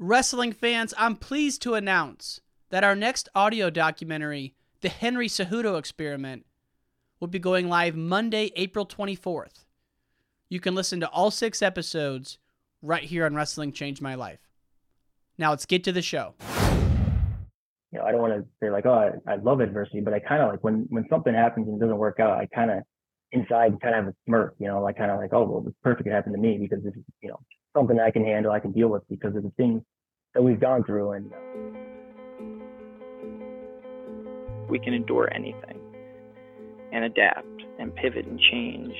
Wrestling fans, I'm pleased to announce that our next audio documentary, The Henry Cejudo Experiment, will be going live Monday, April 24th. You can listen to all six episodes right here on Wrestling Changed My Life. Now let's get to the show. You know, I don't want to say like, oh, I, I love adversity, but I kind of like when when something happens and it doesn't work out, I kind of inside kind of have a smirk, you know, like kind of like, oh, well, it's perfect it happened to me because this is, you know, something I can handle, I can deal with because of the things that we've gone through. And uh, we can endure anything and adapt and pivot and change.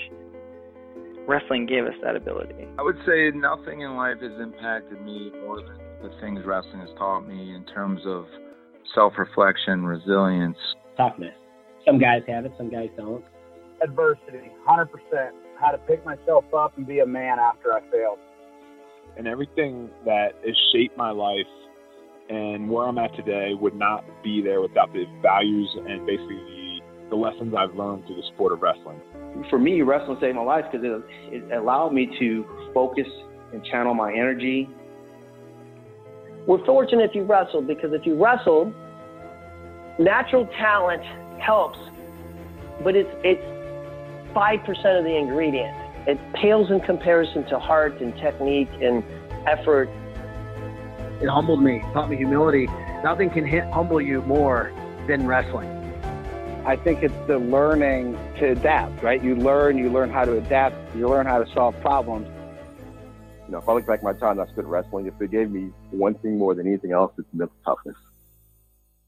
Wrestling gave us that ability. I would say nothing in life has impacted me more than the things wrestling has taught me in terms of self reflection, resilience, toughness. Some guys have it, some guys don't. Adversity, 100%. How to pick myself up and be a man after I failed. And everything that has shaped my life and where I'm at today would not be there without the values and basically the, the lessons I've learned through the sport of wrestling. For me, wrestling saved my life because it, it allowed me to focus and channel my energy. We're fortunate if you wrestled because if you wrestled, natural talent helps, but it's it's five percent of the ingredient. It pales in comparison to heart and technique and effort it humbled me, taught me humility. Nothing can hit, humble you more than wrestling. I think it's the learning to adapt, right? You learn, you learn how to adapt, you learn how to solve problems. You know, if I look back at my time I spent wrestling, if it gave me one thing more than anything else, it's mental toughness.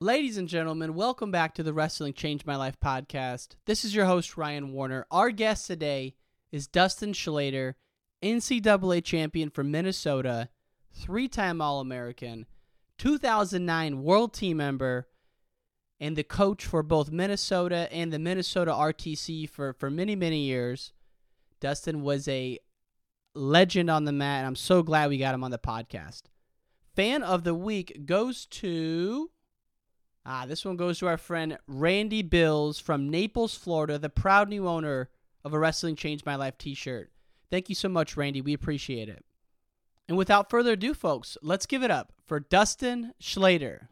Ladies and gentlemen, welcome back to the Wrestling Changed My Life podcast. This is your host, Ryan Warner. Our guest today is Dustin Schlatter, NCAA champion from Minnesota three time All American, 2009 World Team member, and the coach for both Minnesota and the Minnesota RTC for, for many, many years. Dustin was a legend on the mat, and I'm so glad we got him on the podcast. Fan of the week goes to. Ah, this one goes to our friend Randy Bills from Naples, Florida, the proud new owner of a Wrestling Changed My Life t shirt. Thank you so much, Randy. We appreciate it. And without further ado, folks, let's give it up for Dustin Schlatter.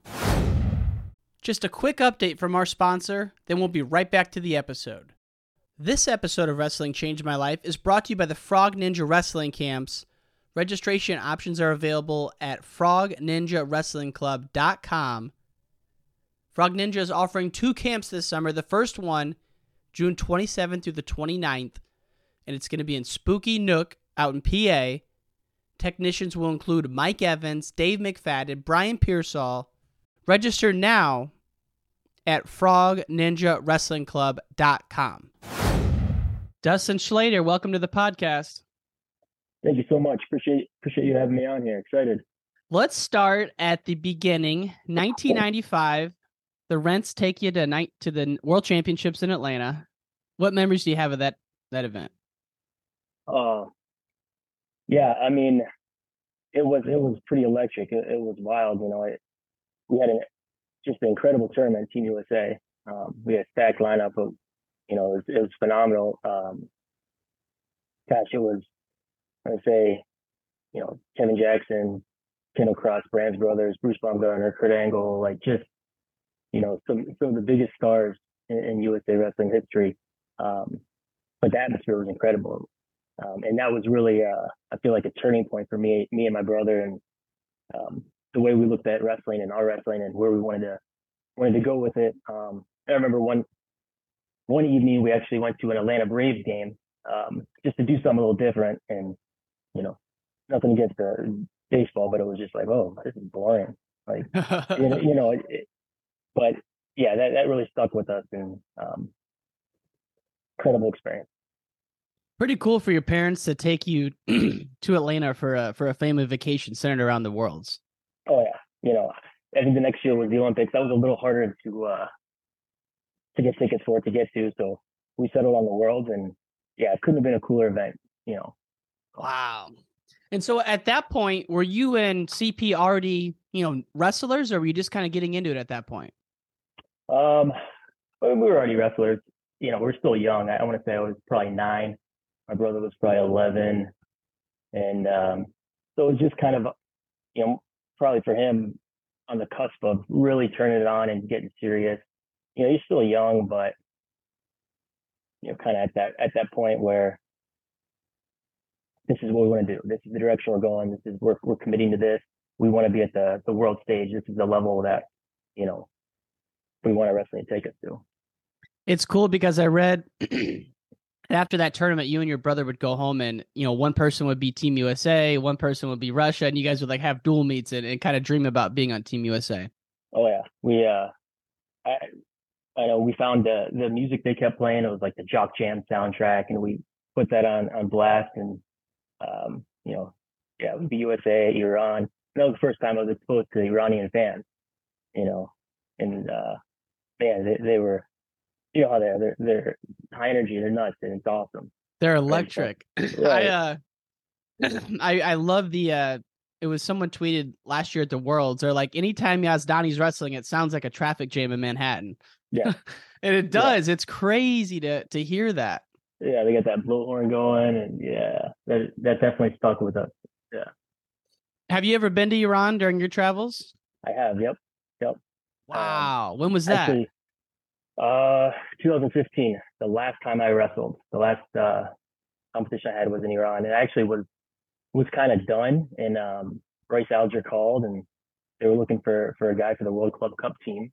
Just a quick update from our sponsor, then we'll be right back to the episode. This episode of Wrestling Changed My Life is brought to you by the Frog Ninja Wrestling Camps. Registration options are available at frogninjawrestlingclub.com. Frog Ninja is offering two camps this summer. The first one, June 27th through the 29th, and it's going to be in Spooky Nook out in PA. Technicians will include Mike Evans, Dave McFadden, Brian Pearsall. Register now at frogninjawrestlingclub.com. Dustin Schlatter, welcome to the podcast. Thank you so much. Appreciate appreciate you having me on here. Excited. Let's start at the beginning. 1995. The Rents take you to night to the World Championships in Atlanta. What memories do you have of that that event? Uh, yeah, I mean, it was it was pretty electric. It, it was wild. You know, it, we had an just an incredible tournament, Team USA. Um, we had a stacked lineup of, you know, it was, it was phenomenal. Um, gosh, it was, I would say, you know, Kevin Jackson, Kendall Cross, Brands Brothers, Bruce Baumgartner, Kurt Angle, like just, you know, some some of the biggest stars in, in USA wrestling history. Um, but the atmosphere was incredible. Um, and that was really, uh, I feel like a turning point for me, me and my brother, and um, the way we looked at wrestling and our wrestling and where we wanted to wanted to go with it. Um, I remember one one evening we actually went to an Atlanta Braves game um, just to do something a little different, and you know, nothing against the baseball, but it was just like, oh, this is boring. Like, you know, you know it, but yeah, that that really stuck with us, and um, incredible experience pretty cool for your parents to take you to Atlanta for a for a family vacation centered around the worlds. Oh yeah, you know, I think the next year was the Olympics. That was a little harder to uh to get tickets for to get to, so we settled on the world, and yeah, it couldn't have been a cooler event, you know. Wow. And so at that point, were you and CP already, you know, wrestlers, or were you just kind of getting into it at that point? Um, we were already wrestlers. You know, we're still young. I, I want to say I was probably nine my brother was probably 11. And um, so it was just kind of, you know, probably for him on the cusp of really turning it on and getting serious. You know, he's still young, but you know, kind of at that at that point where this is what we want to do. This is the direction we're going. This is we're we're committing to this. We want to be at the the world stage. This is the level that you know we want our wrestling to take us to. It's cool because I read after that tournament, you and your brother would go home, and you know, one person would be Team USA, one person would be Russia, and you guys would like have dual meets and, and kind of dream about being on Team USA. Oh yeah, we uh, I I know we found the the music they kept playing. It was like the Jock Jam soundtrack, and we put that on on blast, and um, you know, yeah, it would be USA, Iran. That was the first time I was exposed to Iranian fans, you know, and uh, man, they, they were you know how they're they're, they're high energy, they're nuts, and it's awesome. They're electric. I uh, I I love the uh. It was someone tweeted last year at the Worlds. They're like, anytime Yazdani's wrestling, it sounds like a traffic jam in Manhattan. Yeah, and it does. Yeah. It's crazy to to hear that. Yeah, they got that blowhorn going, and yeah, that that definitely stuck with us. Yeah. Have you ever been to Iran during your travels? I have. Yep. Yep. Wow. Um, when was that? Actually, uh, 2015, the last time I wrestled, the last uh, competition I had was in Iran. It actually was was kind of done, and um, Royce Alger called, and they were looking for for a guy for the World Club Cup team.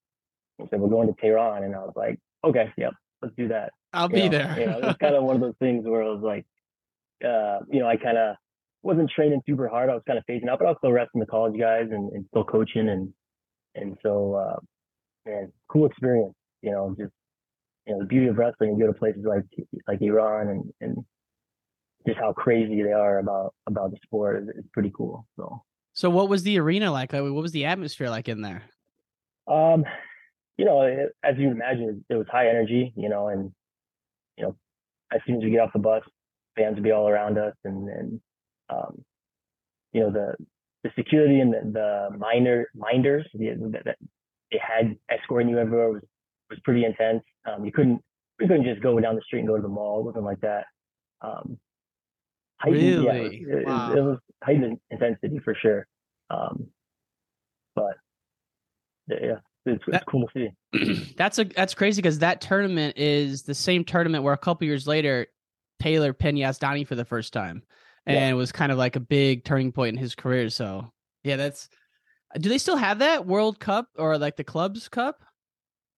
And said we're going to Tehran, and I was like, okay, yep, let's do that. I'll you be know, there. you know, it was kind of one of those things where I was like, uh, you know, I kind of wasn't training super hard. I was kind of phasing out, but I was still wrestling the college guys and, and still coaching, and and so uh, man, cool experience you know, just you know, the beauty of wrestling. You go to places like like Iran and and just how crazy they are about about the sport is, is pretty cool. So. So what was the arena like? What was the atmosphere like in there? Um, you know, it, as you imagine, it was high energy. You know, and you know, as soon as we get off the bus, fans would be all around us, and and um, you know the the security and the, the minor minders that they had escorting you everywhere was was pretty intense. Um, you couldn't you couldn't just go down the street and go to the mall. It wasn't like that. Um, heightened, yeah, really? it, wow. it, it, was heightened intensity for sure. Um, but yeah, it's, it's That- cool to see. that's a that's crazy because that tournament is the same tournament where a couple years later Taylor pinned Yazdani for the first time, and Yeah. it was kind of like a big turning point in his career. So yeah, that's. Do they still have that World Cup or like the Clubs Cup?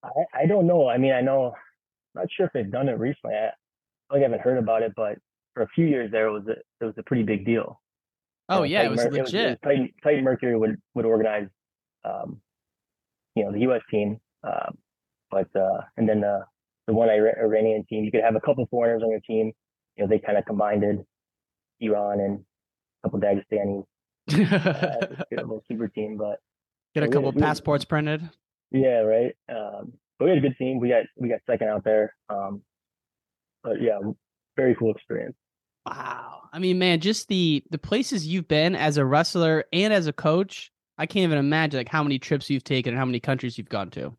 I, I don't know. I mean, I know. Not sure if they've done it recently. I, I haven't heard about it, but for a few years there it was a it was a pretty big deal. Oh yeah, it was Mer- legit. It was, Titan, Titan Mercury would would organize, um, you know, the U.S. team, um, but uh, and then the the one Ira- Iranian team. You could have a couple foreigners on your team. You know, they kind of combined Iran and a couple Dagestanis uh, a little super team. But Get a couple we- passports printed. yeah, right. Um, but we had a good team. We got we got second out there. Um, but yeah, very cool experience. Wow. I mean, man, just the the places you've been as a wrestler and as a coach, I can't even imagine like how many trips you've taken and how many countries you've gone to.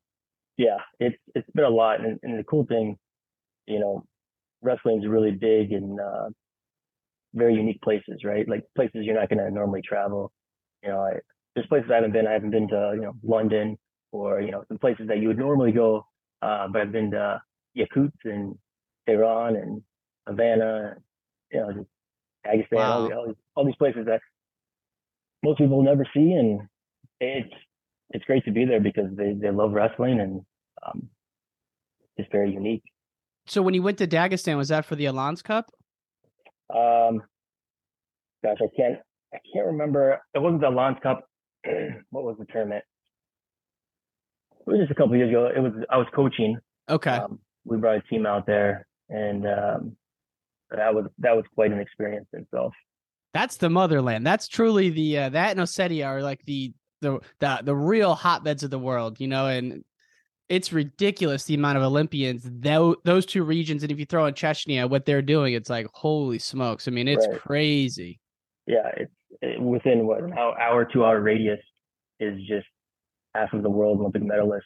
yeah, it's it's been a lot, and, and the cool thing, you know, wrestling is really big in uh, very unique places, right? Like places you're not going to normally travel. You know, I, there's places I haven't been. I haven't been to you know London or you know some places that you would normally go, uh, but I've been to Yakut and Tehran and Havana, and, you know, just Dagestan, all, Wow. the, all, these, all these places that most people never see, and it's it's great to be there because they they love wrestling and um, it's very unique. So when you went to Dagestan, was that for the Allianz Cup? Um, gosh, I can't I can't remember. It wasn't the Lance Cup. what was the tournament? It was just a couple years ago. It was I was coaching. Okay. Um, we brought a team out there, and um, that was that was quite an experience in itself. That's the motherland. That's truly the uh, that and Ossetia are like the the the the real hotbeds of the world, you know, and it's ridiculous the amount of Olympians those those two regions, and if you throw in Chechnya, what they're doing, it's like holy smokes. I mean, it's Right. crazy. Yeah, it's it, within what an hour, hour two hour radius is just half of the world Olympic medalists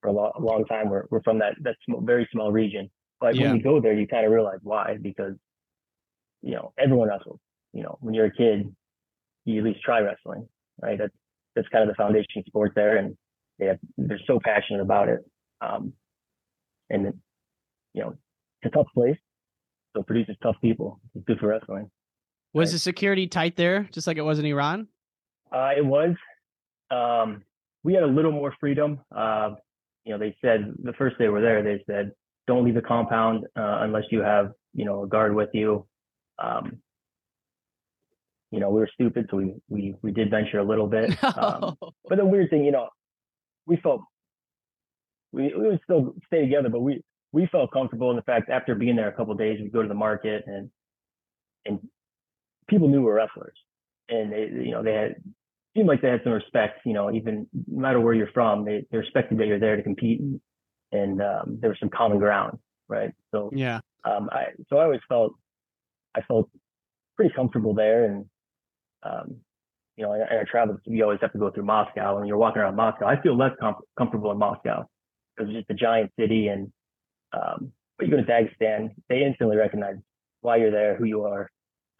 for a long, long time. We're we're from that that small, very small region. But Yeah. when you go there, you kind of realize why because you know everyone wrestles. You know, when you're a kid, you at least try wrestling, right? That's that's kind of the foundation sport there, and they have, they're so passionate about it. Um, and you know, it's a tough place, so it produces tough people. It's good for wrestling. Was Right. the security tight there, just like it was in Iran? Uh, it was. Um, we had a little more freedom. Uh, you know, they said the first day we're there, they said, don't leave the compound uh, unless you have, you know, a guard with you. Um, you know, we were stupid, so we we we did venture a little bit. Um, but the weird thing, you know, we felt we we would still stay together, but we we felt comfortable in the fact after being there a couple of days, we'd go to the market and and people knew we were wrestlers, and they you know they had seemed like they had some respect. You know, even no matter where you're from, they they respected that you're there to compete, and, and um, there was some common ground, right? So Yeah. um, I so I always felt I felt pretty comfortable there, and um, you know, our travels, we always have to go through Moscow, and when you're walking around Moscow. I feel less com- comfortable in Moscow because it's just a giant city, and um, but you go to Dagestan, they instantly recognize why you're there, who you are,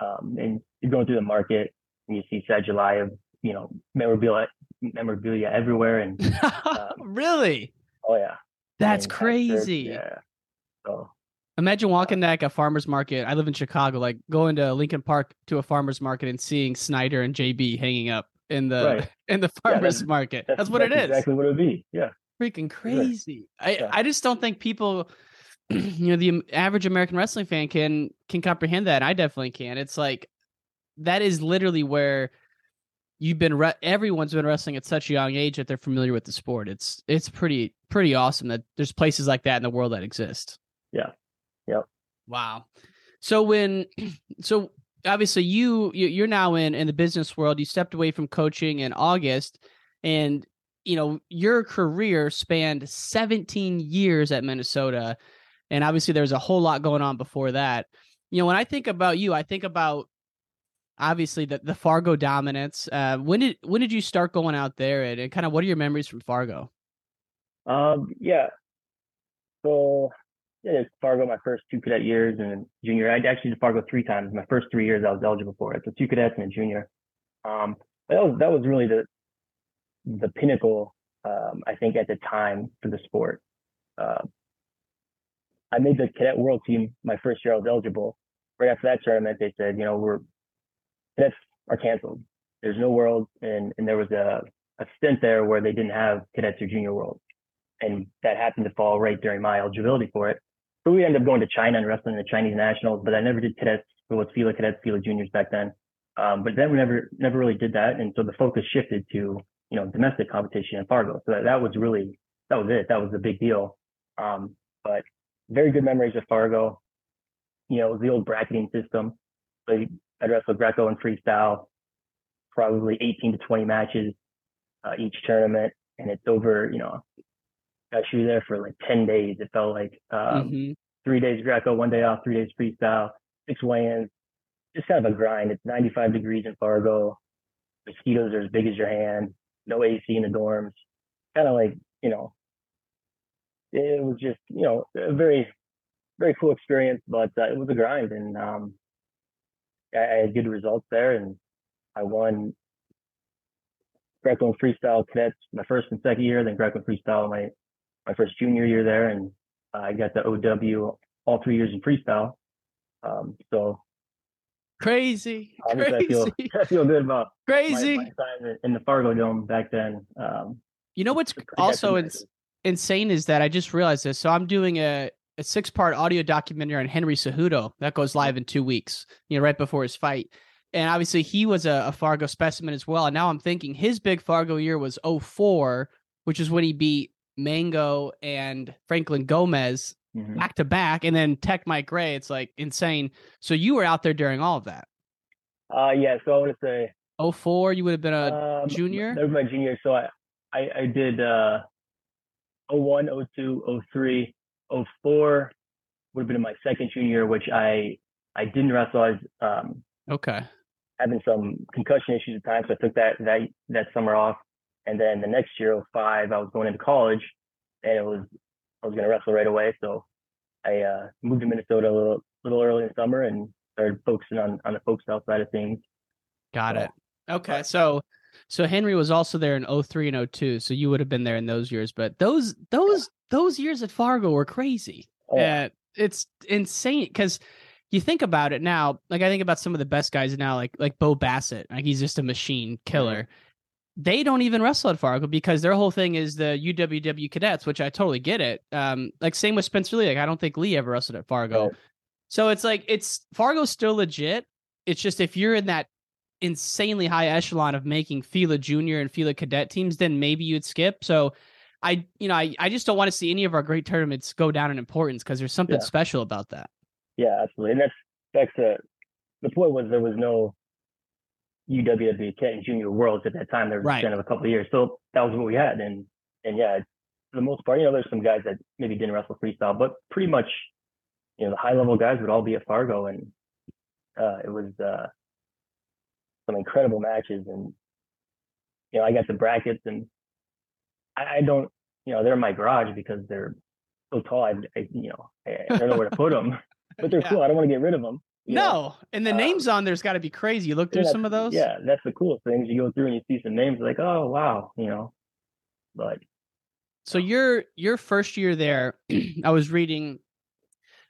um, and you're going through the market, and you see Sadulaev, you know, memorabilia, memorabilia everywhere, and um, really? oh yeah, That's and crazy. yeah. So Imagine walking to like a farmer's market. I live in Chicago, like going to Lincoln Park to a farmer's market and seeing Snyder and JB hanging up in the Right. in the Yeah, farmer's that's- market. That's, what it that's is. Exactly what it would be. Yeah. Freaking crazy. I Yeah. I just don't think people you know the average American wrestling fan can can comprehend that. I definitely can. It's like that is literally where you've been re- everyone's been wrestling at such a young age that they're familiar with the sport. It's it's pretty pretty awesome that there's places like that in the world that exist. Yeah. Yep. Wow. So when so obviously you you- you're now in in the business world. You stepped away from coaching in August and you know your career spanned 17 years at Minnesota and obviously there's a whole lot going on before that. You know, when I think about you, I think about obviously the the Fargo dominance. Uh when did when did you start going out there and, and kind of what are your memories from Fargo? Um, yeah. So yeah, it's Fargo my first two cadet years and junior. I actually did Fargo three times. My first three years I was eligible for it. So two cadets and a junior. Um, that was that was really the the pinnacle. Um, I think at the time for the sport. Uh, I made the cadet world team my first year I was eligible. Right after that tournament, they said, you know, we're cadets are canceled. There's no world, and and there was a a stint there where they didn't have cadets or junior world and that happened to fall right during my eligibility for it. We ended up going to China and wrestling in the Chinese nationals, but I never did cadets. It was FILA cadets, FILA juniors back then. Um, but then we never, never really did that. And so the focus shifted to, you know, domestic competition in Fargo. So that, that was really, that was it. That was the big deal. Um, but very good memories of Fargo. You know, it was the old bracketing system. So I'd wrestle Greco and freestyle, probably 18 to 20 matches uh, each tournament. And it's over, you know, were there for like 10 days. It felt like um, Mhm. three days Greco, one day off, three days freestyle, six weigh-ins. Just kind of a grind. It's 95 degrees in Fargo. Mosquitoes are as big as your hand. No AC in the dorms. Kind of like, you know, it was just, you know, a very, very cool experience, but uh, it was a grind. And um, I, I had good results there and I won Greco and freestyle cadets my first and second year, then Greco and freestyle my my first junior year there, and I got the OW all three years in freestyle. Um, so Crazy. obviously I feel Crazy. I feel good about Crazy. my, time in- the Fargo Dome back then. Um, You know what's also ins- insane is that I just realized this. So I'm doing a, a six part audio documentary on Henry Cejudo that goes live in two weeks, you know, right before his fight. And obviously he was a, a Fargo specimen as well. And now I'm thinking his big Fargo year was 04, which is when he beat Mango and Franklin Gomez mhm. back to back, and then Tech Mike Gray. It's like insane. So you were out there during all of that. uh, yeah, so I want to say 04, you would have been a um, junior? That was my junior. So I I, I did uh, 01, 02, 03, 04 would have been in my second junior, year, which I I didn't wrestle. I was um, okay. having some concussion issues at times, so I took that that that summer off. And then the next year, 05, I was going into college, and it was I was going to wrestle right away. So I uh, moved to Minnesota a little little early in the summer and started focusing on on the folk style side of things. Got So, it. Okay, so So Henry was also there in 03 and 02, so you would have been there in those years. But those those those years at Fargo were crazy. Oh, Uh, it's insane because you think about it now. Like I think about some of the best guys now, like like Bo Bassett. Like he's just a machine killer. They don't even wrestle at Fargo because their whole thing is the UWW cadets, which I totally get it. Um, like same with Spencer Lee. Like I don't think Lee ever wrestled at Fargo. Right. So it's like it's Fargo's still legit. It's just if you're in that insanely high echelon of making Fila Junior and Fila Cadet teams, then maybe you'd skip. So I, you know, I, I just don't want to see any of our great tournaments go down in importance because there's something Yeah. special about that. Yeah, absolutely. And that's that's the the point was there was no UWW Cadet and Junior Worlds at that time. There was Right. a span of a couple of years, so that was what we had. And and yeah, for the most part, you know, there's some guys that maybe didn't wrestle freestyle, but pretty much, you know, the high level guys would all be at Fargo, and uh, it was uh, some incredible matches. And you know, I got the brackets, and I, I don't, you know, they're in my garage because they're so tall. I, I you know, I, I don't know where to put them, but they're Yeah. cool. I don't want to get rid of them. You know? No, and the Um, names on there's got to be crazy. You look through some of those. Yeah, that's the coolest things. You go through and you see some names like, oh wow, you know. But So your your first year there, I was reading.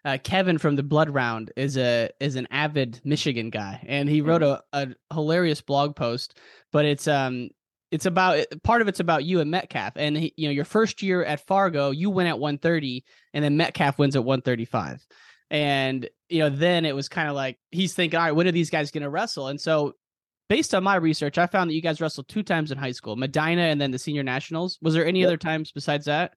Uh, Kevin from the Blood Round is a is an avid Michigan guy, and he wrote a, a hilarious blog post. But it's um it's about part of it's about you and Metcalf, and he, you know your first year at Fargo, you win at 130, and then Metcalf wins at 135, and you know then it was kind of like he's thinking, all right, when are these guys going to wrestle? And so based on my research, I found that you guys wrestled two times in high school, Medina and then the senior nationals. Was there any Yep. other times besides that?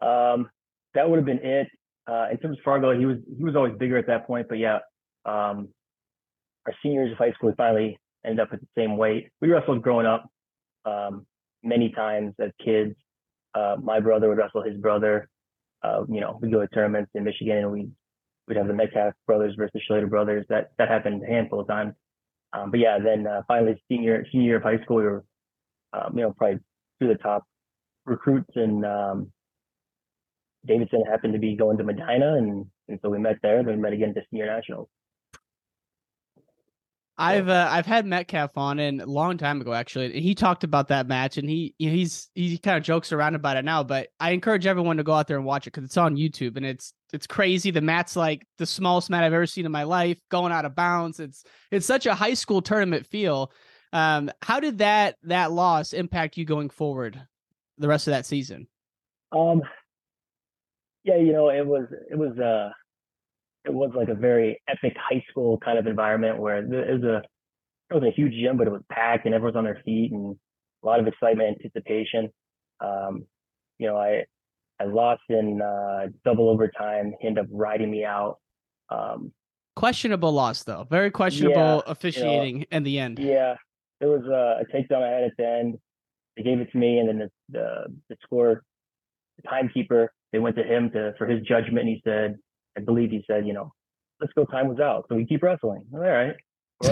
um, that would have been it. Uh, in terms of Fargo, he was he was always bigger at that point. But yeah, um, our seniors of high school finally ended up at the same weight. We wrestled growing up um, many times as kids. Uh, my brother would wrestle his brother. Uh, you know, we go to tournaments in Michigan and we we'd have the Metcalf brothers versus Schlatter brothers. That that happened a handful of times. Um, but yeah, then uh, finally senior senior year of high school, we were um, you know probably of the top recruits and um, Davison happened to be going to Medina, and, and so we met there. Then we met again at the senior nationals. I've uh, I've had Metcalf on and a long time ago actually. and He talked about that match and he he's he kind of jokes around about it now, but I encourage everyone to go out there and watch it because it's on YouTube and it's it's crazy. The mat's like the smallest mat I've ever seen in my life, going out of bounds. It's it's such a high school tournament feel. Um, how did that that loss impact you going forward the rest of that season? Um, yeah, you know, it was it was uh it was like a very epic high school kind of environment where there- it was a it was a huge gym, but it was packed and everyone's on their feet and a lot of excitement, anticipation. Um, you know, I I lost in uh, double overtime. He ended up riding me out. Um, Questionable loss though, very questionable officiating in the end. Yeah, there was a, a takedown I had at the end. They gave it to me, and then the the, the score, the timekeeper, they went to him to for his judgment, and he said, I believe he said, you know, let's go. Time was out, so we keep wrestling. All right,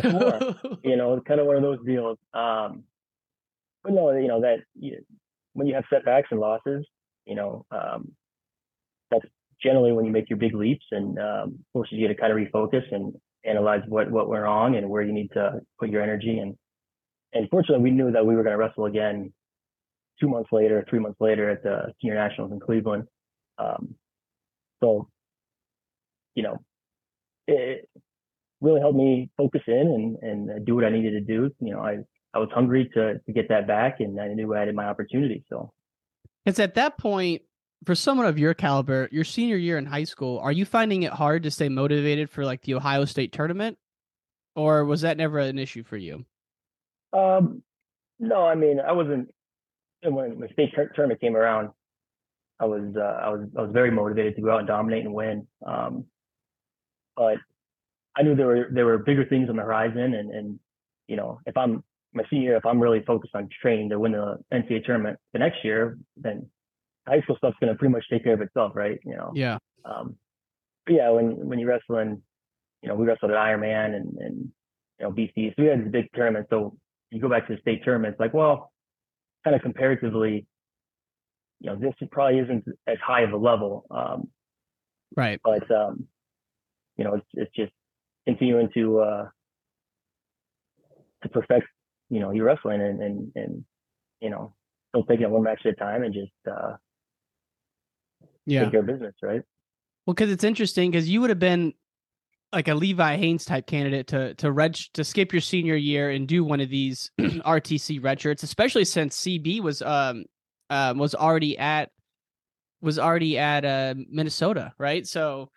more. you know, it's kind of one of those deals. Um, but no, you know that you, when you have setbacks and losses, you know, um, that's generally when you make your big leaps and um, forces you to kind of refocus and analyze what what went wrong and where you need to put your energy. And and fortunately, we knew that we were going to wrestle again two months later, three months later at the senior nationals in Cleveland. Um, so, you know, it really helped me focus in and and do what I needed to do. You know, I I was hungry to to get that back, and I knew I had my opportunity. So. It's at that point for someone of your caliber, your senior year in high school, are you finding it hard to stay motivated for like the Ohio State tournament? Or was that never an issue for you? Um, no, I mean, I wasn't when the state tour- tournament came around. I was uh, I was I was very motivated to go out and dominate and win. Um, but I knew there were there were bigger things on the horizon, and and you know, if I'm my senior, year, if I'm really focused on training to win the NCAA tournament the next year, then high school stuff's going to pretty much take care of itself, right? You know. Yeah. Um, but yeah, when when you wrestle in, you know, we wrestled at Ironman and and you know BC, so we had the big tournament. So you go back to the state tournament, it's like, well, kind of comparatively, you know, this probably isn't as high of a level. Um, right. But um, you know, it's it's just continuing to uh to perfect you know, you're wrestling and, and, and, you know, still taking it one match at a time and just, uh, Yeah. take care of business, right? Well, because it's interesting because you would have been like a Levi Haines type candidate to to reg to skip your senior year and do one of these RTC red shirts, especially since CB was um um was already at was already at uh Minnesota, right? So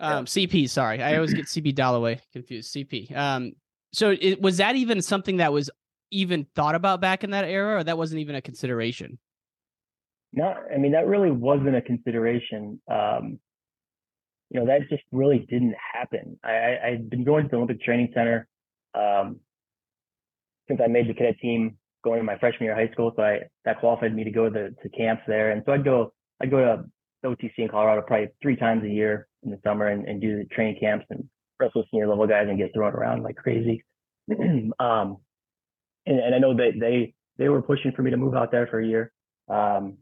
um CP, sorry, I always get CB Dollaway confused. CP. Um, so it, was that even something that was even thought about back in that era, or that wasn't even a consideration? No, I mean, that really wasn't a consideration. Um, you know, that just really didn't happen. I, I, I'd been going to the Olympic Training Center um, since I made the cadet team going to my freshman year of high school. So I, that qualified me to go to, the, to camps there. And so I'd go, I'd go to OTC in Colorado probably three times a year in the summer and, and do the training camps and wrestle senior level guys and get thrown around like crazy. um, and, and I know that they, they were pushing for me to move out there for a year. Um,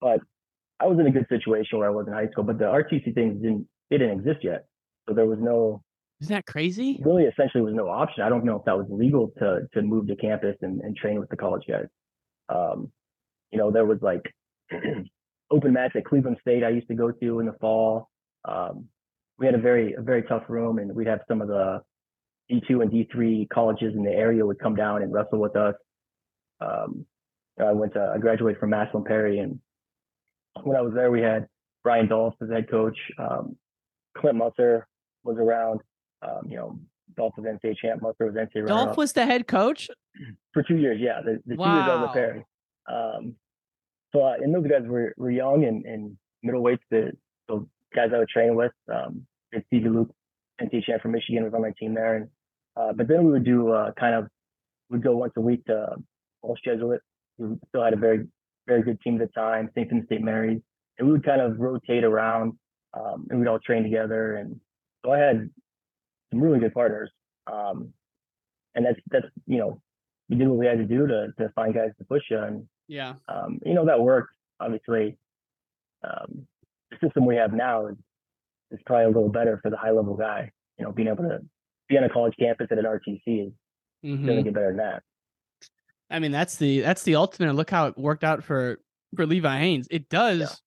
but I was in a good situation where I was in high school, but the RTC things didn't it didn't exist yet. So there was no Isn't that crazy? really essentially was no option. I don't know if that was legal to to move to campus and, and train with the college guys. Um, you know, there was like open mats at Cleveland State I used to go to in the fall. Um, we had a very a very tough room and we'd have some of the D2 and D3 colleges in the area would come down and wrestle with us. Um, I went to I graduated from Massillon Perry and when I was there, we had Brian Dolph as head coach. Um, Clint Musser was around. Um, you know, Dolph was NCAA champ. Musser was NCAA Dolph was the head coach. for two years. Yeah, the, the two years I was Perry. Um, so uh, and those guys were were young and, and middleweights. The so guys I would train with. Um, and Stevie Luke, NCAA champ from Michigan, was on my team there. And uh, but then we would do uh, kind of we'd go once a week to Walsh Jesuit. We still had a very very good team at the time, St. State Marys, and we would kind of rotate around, um, and we'd all train together. And so I had some really good partners. Um, and that's that's you know we did what we had to do to to find guys to push you, and Yeah. um, you know that worked. Obviously, um, the system we have now is is probably a little better for the high level guy. You know, being able to be on a college campus at an RTC is Mhm. going to get better than that. I mean, that's the that's the ultimate. Look how it worked out for for Levi Haines. It does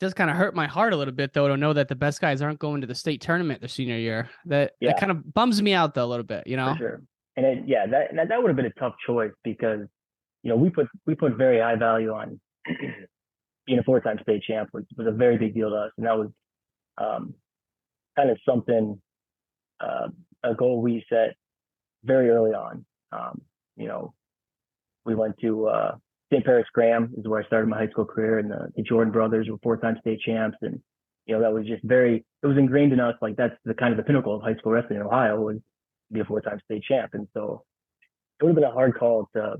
does kind of hurt my heart a little bit though to know that the best guys aren't going to the state tournament their senior year. That Yeah. that kind of bums me out though a little bit. You know. Sure. And it, yeah, that, that would have been a tough choice because you know we put we put very high value on being a four time state champ was, was a very big deal to us, and that was um, kind of something uh, a goal we set very early on. Um, you know, we went to uh, St. Paris Graham is where I started my high school career, and the, the Jordan brothers were four time state champs, and you know that was just very it was ingrained in us like that's the kind of the pinnacle of high school wrestling in Ohio was be a four-time state champ. And so it would have been a hard call to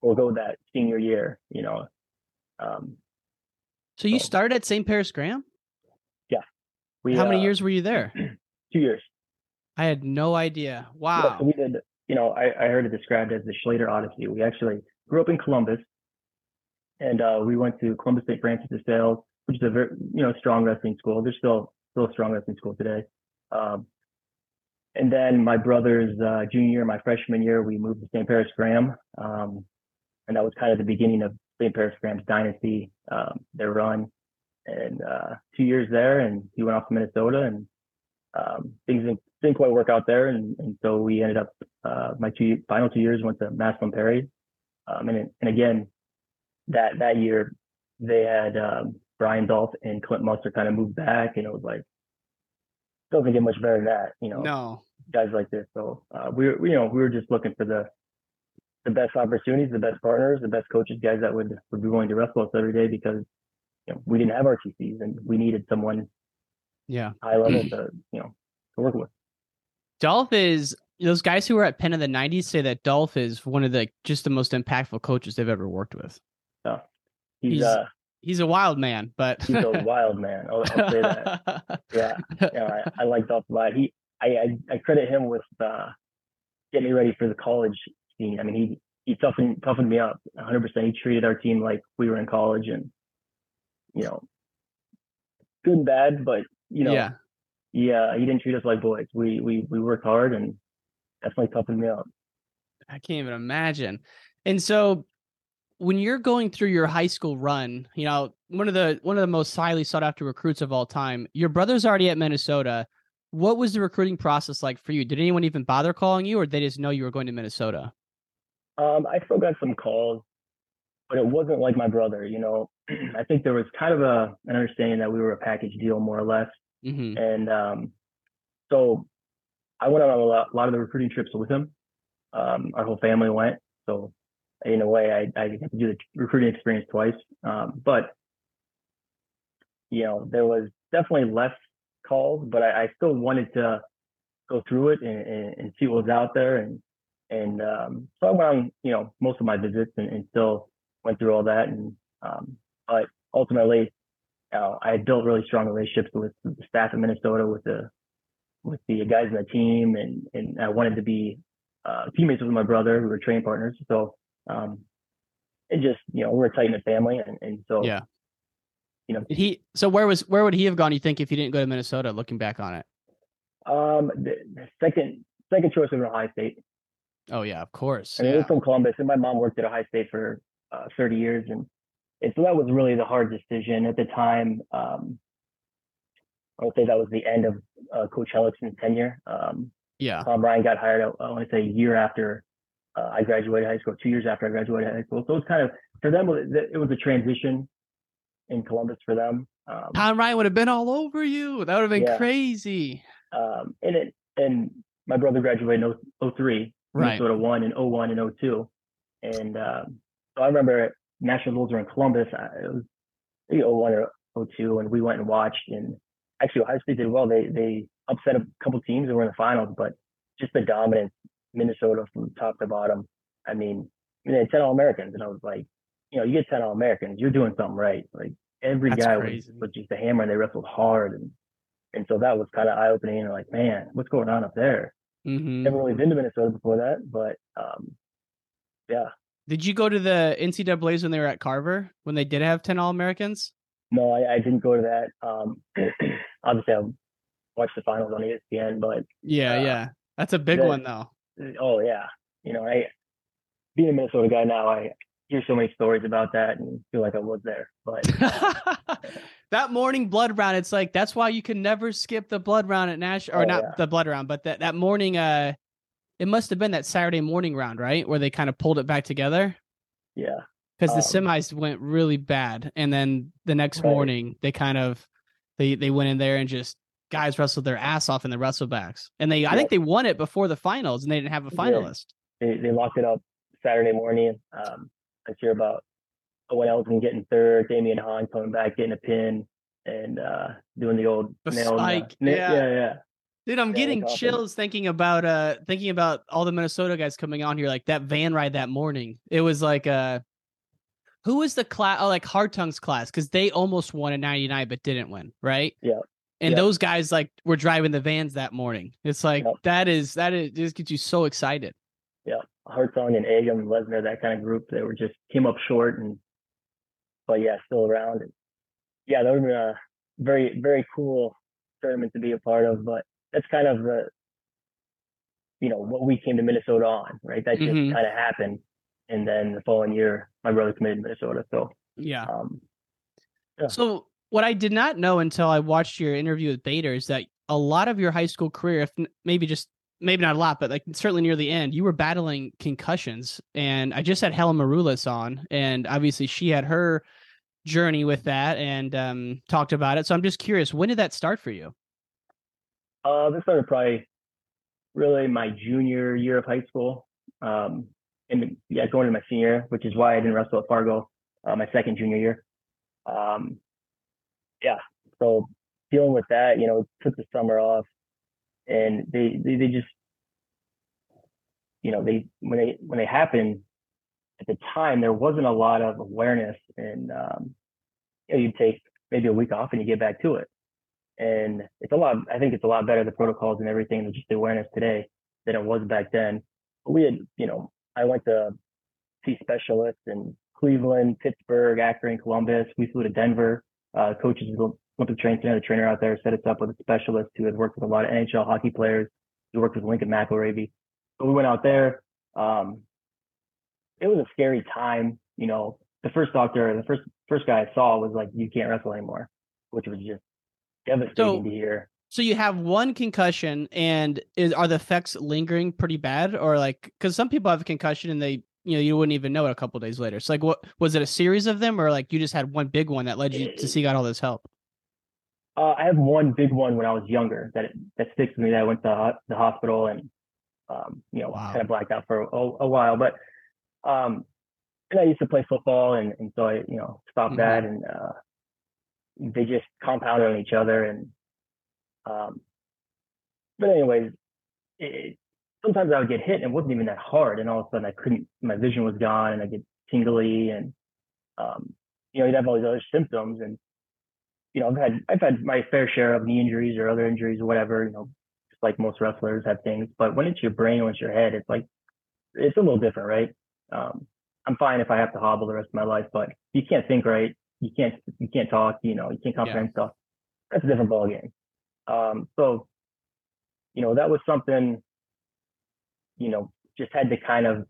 forego that senior year, you know. Um, So you started at St. Paris Graham. yeah. We, How many uh, years were you there? Two years. I had no idea. Yeah, Wow. so we did, you know, I, I heard it described as the Schlatter Odyssey. We actually grew up in Columbus and uh, we went to Columbus St. Francis de Sales, which is a very, you know, strong wrestling school. There's still, still a strong wrestling school today. Um, and then my brother's uh, junior year, my freshman year, we moved to St. Paris Graham. Um, and that was kind of the beginning of St. Paris Graham's dynasty, um, their run. And uh, two years there, and he went off to Minnesota, and um, things didn't, didn't quite work out there. And, and so we ended up, uh, my two final two years went to Massillon Perry. Um, and, and again, that, that year, they had um, Brian Dolph and Clint Musser kind of moved back, and it was like, doesn't get much better than that, you know No. guys like this. So uh, we were, you know, we were just looking for the the best opportunities, the best partners, the best coaches, guys that would would be willing to wrestle us every day because you know we didn't have RTCs and we needed someone Yeah. high level to you know to work with. Dolph is those guys who were at Penn in the '90s say that Dolph is one of the just the most impactful coaches they've ever worked with. So he's, He's- uh He's a wild man, but he's a wild man. I'll, I'll say that. Yeah, yeah, I, I like Dolph a lot. He I, I I credit him with uh getting me ready for the college I mean he he toughened toughened me up 100. percent He treated our team like we were in college and you know good and bad, but you know yeah. yeah, he didn't treat us like boys. We we we worked hard and definitely toughened me up. I can't even imagine. And so when you're going through your high school run, you know, one of the one of the most highly sought after recruits of all time, your brother's already at Minnesota. What was the recruiting process like for you? Did anyone even bother calling you or they just know you were going to Minnesota? Um, I still got some calls, but it wasn't like my brother, you know. I think there was kind of a an understanding that we were a package deal more or less. Mm-hmm. And um, so I went on a lot, a lot of the recruiting trips with him. Um, our whole family went. So in a way, I, I got to do the recruiting experience twice. Um, but, you know, there was definitely less calls, but I, I still wanted to go through it and, and, and, see what was out there. And, and um, so I went on, you know, most of my visits and, and still went through all that. And, um, but ultimately, uh, I had built really strong relationships with the staff in Minnesota, with the with the guys in the team, and and I wanted to be uh, teammates with my brother, who were training partners. So um, it just you know we're a tight knit family, and, and so yeah, you know Did he. So where was where would he have gone? You think if he didn't go to Minnesota? Looking back on it, um, the, the second second choice was Ohio State. Oh yeah, of course. I mean, yeah. it was from Columbus, and my mom worked at Ohio State for uh, 30 years, and, and so that was really the hard decision at the time. Um, I would say that was the end of uh, Coach Hellickson's tenure. Um, yeah. Tom Ryan got hired, I, I want to say, a year after uh, I graduated high school, two years after I graduated high school. So it was kind of for them, it was a transition in Columbus for them. Um, Tom Ryan would have been all over you. That would have been Yeah. crazy. um, and it and my brother graduated in 03, Right. Minnesota one and 01 and 02, and um, so I remember National Bulls were in Columbus. I, it was maybe 01 or 02, and we went and watched. And actually, Ohio State did well. They they upset a couple teams that were in the finals, but just the dominance Minnesota from top to bottom. I mean, I mean, they had 10 All Americans, and I was like, you know, you get 10 All Americans, you're doing something right. Like every That's guy was, was just a hammer, and they wrestled hard, and and so that was kind of eye opening. And like, man, what's going on up there? Hmm Never really been to Minnesota before that, but um, yeah, Did you go to the NCAA's when they were at Carver when they did have ten All Americans? no, I, I didn't go to that. Um, obviously, I watched the finals on ESPN, but Yeah, Uh, yeah. That's a big one though. oh yeah, you know, I being a Minnesota guy now, I hear so many stories about that and feel like I was there. But that morning blood round, it's like that's why you can never skip the blood round at Nash or Oh, not yeah. the blood round, but that that morning uh it must have been that Saturday morning round, right? Where they kind of pulled it back together. yeah, Because the Um, semis went really bad. And then the next Right. morning they kind of they they went in there and just guys wrestled their ass off in the wrestlebacks. And they I think they won it before the finals and they didn't have a finalist. they they locked it up Saturday morning. Um, I hear about Owen Elzen getting third, Damion Hahn coming back getting a pin, and uh, doing the old The nail in the- yeah. yeah, yeah. Dude, I'm Yeah, getting chills thinking about uh thinking about all the Minnesota guys coming on here, like that van ride that morning. It was like uh who was the class oh like Hartung's class, because they almost won in ninety nine but didn't win, right? Yeah. And Yeah. those guys like were driving the vans that morning. It's like that is that is just gets you so excited. yeah, Hartung and Eggum and Lesnar, that kind of group, they were just came up short and but yeah, still around. And yeah, that would have been a very, very cool tournament to be a part of. But that's kind of the you know, what we came to Minnesota on, right? That just Mhm. kind of happened. And then the following year my brother committed to Minnesota. So Yeah. um Yeah. So what I did not know until I watched your interview with Bader is that a lot of your high school career, if maybe just maybe not a lot, but like certainly near the end, you were battling concussions. And I just had Helen Maroulis on, and obviously she had her journey with that and um, talked about it. So I'm just curious, when did that start for you? Uh, this started probably really my junior year of high school. Um, and yeah, going to my senior, which is why I didn't wrestle at Fargo uh, my second junior year. Um, yeah, so dealing with that, you know, took the summer off, and they they, they just, you know, they when they when they happened at the time, there wasn't a lot of awareness, and um, you know, you take maybe a week off and you get back to it. And it's a lot i think it's a lot better the protocols and everything just the awareness today than it was back then. But we had you know i went to see specialists in cleveland pittsburgh akron columbus. We flew to denver. Uh coaches at the olympic training center the trainer out there set us up with a specialist who had worked with a lot of nhl hockey players. He worked with lincoln mcilravy so we went out there Um, it was a scary time. You know, the first doctor, the first first guy I saw was like, "You can't wrestle anymore," which was just devastating So- to hear. So you have one concussion, and is are the effects lingering pretty bad, or like because some people have a concussion and they you know you wouldn't even know it a couple days later. So like, what was it a series of them, or like you just had one big one that led you to seek out all this help? Uh, I have one big one when I was younger that that sticks with me. That I went to the hospital and um, you know Wow. kind of blacked out for a, a while. But um, and I used to play football, and and so I you know stopped Mhm. that, and uh, they just compounded on each other. And um, but anyways, it, sometimes I would get hit, and it wasn't even that hard, and all of a sudden I couldn't. My vision was gone, and I get tingly, and um, you know you'd have all these other symptoms, and you know, I've had I've had my fair share of knee injuries or other injuries or whatever, you know, just like most wrestlers have things. But when it's your brain, when it's your head, it's like it's a little different, right? Um, I'm fine if I have to hobble the rest of my life, but you can't think right, you can't you can't talk, you know, you can't comprehend stuff. That's a different ballgame. Um, so, you know, that was something, you know, just had to kind of,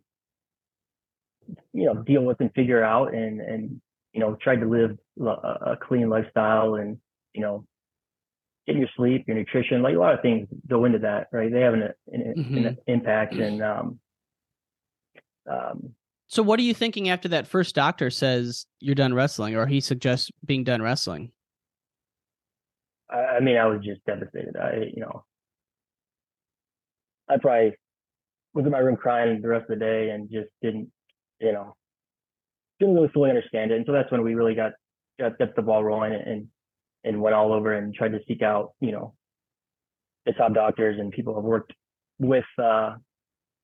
you know, deal with and figure out and and you know, tried to live a, a clean lifestyle and, you know, get your sleep, your nutrition, like a lot of things go into that, right? They have an, an, an Mhm. impact and, um, um, So what are you thinking after that first doctor says you're done wrestling, or he suggests being done wrestling? I, I mean, I was just devastated. I, you know, I probably was in my room crying the rest of the day and just didn't, you know, didn't really fully understand it. And so that's when we really got got, got the ball rolling and and went all over and tried to seek out, you know, the top doctors and people who have worked with, uh,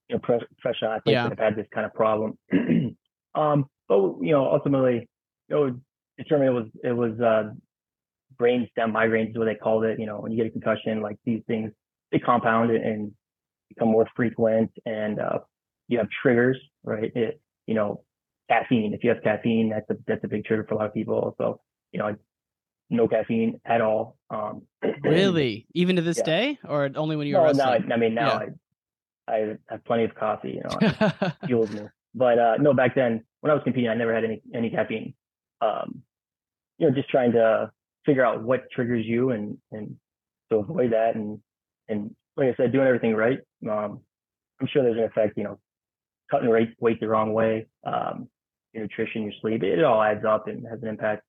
you know, pro- professional athletes Yeah. that have had this kind of problem. um, but you know, ultimately, you know, determined it was it was uh, brain stem migraines is what they called it. You know, when you get a concussion, like these things, they compound and- become more frequent, and uh, you have triggers, right? It, you know, caffeine. If you have caffeine, that's a that's a big trigger for a lot of people. So, you know, no caffeine at all. Um, Really, even to this Yeah. day, or only when you were no, now I. I mean now Yeah. I have plenty of coffee. You know, fuels me. But uh, no, back then when I was competing, I never had any any caffeine. Um, you know, just trying to figure out what triggers you and and to avoid that and and like I said, doing everything right. Um, I'm sure there's an effect. You know, cutting weight weight the wrong way, um, your nutrition, your sleep, it all adds up and has an impact.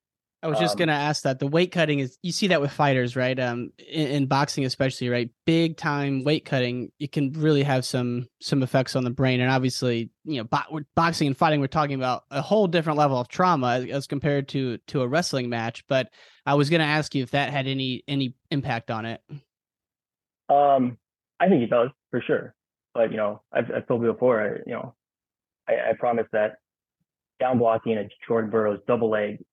I was just Um, gonna ask that. The weight cutting is you see that with fighters, right? Um, in, in boxing especially, right? Big time weight cutting, it can really have some some effects on the brain, and obviously, you know, bo- boxing and fighting, we're talking about a whole different level of trauma as, as compared to to a wrestling match. But I was gonna ask you if that had any any impact on it. Um, I think it does for sure. But you know, I've, I've told you before. I, you know, I, I promise that down blocking a Jordan Burroughs double leg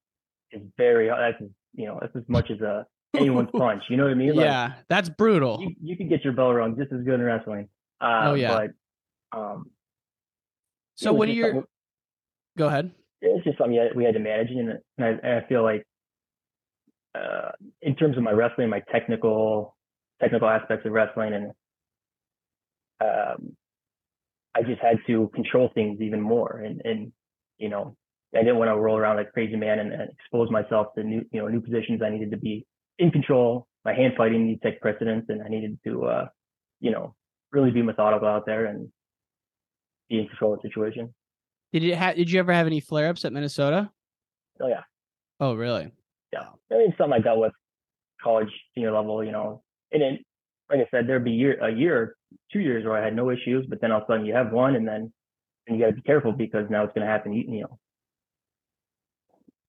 is very. That's you know that's as much as a anyone's punch. You know what I mean? Like, yeah, that's brutal. you, you could get your bell rung just as good in wrestling. Uh, Oh, yeah. But um, So when you're, something- go ahead. it's just something that we had to manage, and, and, I, and I feel like uh, in terms of my wrestling, my technical technical aspects of wrestling, and um, I just had to control things even more, and and you know I didn't want to roll around like a crazy man and, and expose myself to new you know new positions. I needed to be in control. My hand fighting needed to take precedence, and I needed to uh, you know really be methodical out there and be in control of the situation. Did you ha- did you ever have any flare ups at Minnesota? Oh yeah. Oh, really? yeah, I mean, something I dealt with college, senior level, you know, and then, like I said, there'd be year, a year, two years where I had no issues, but then all of a sudden you have one, and then and you got to be careful because now it's going to happen, you know,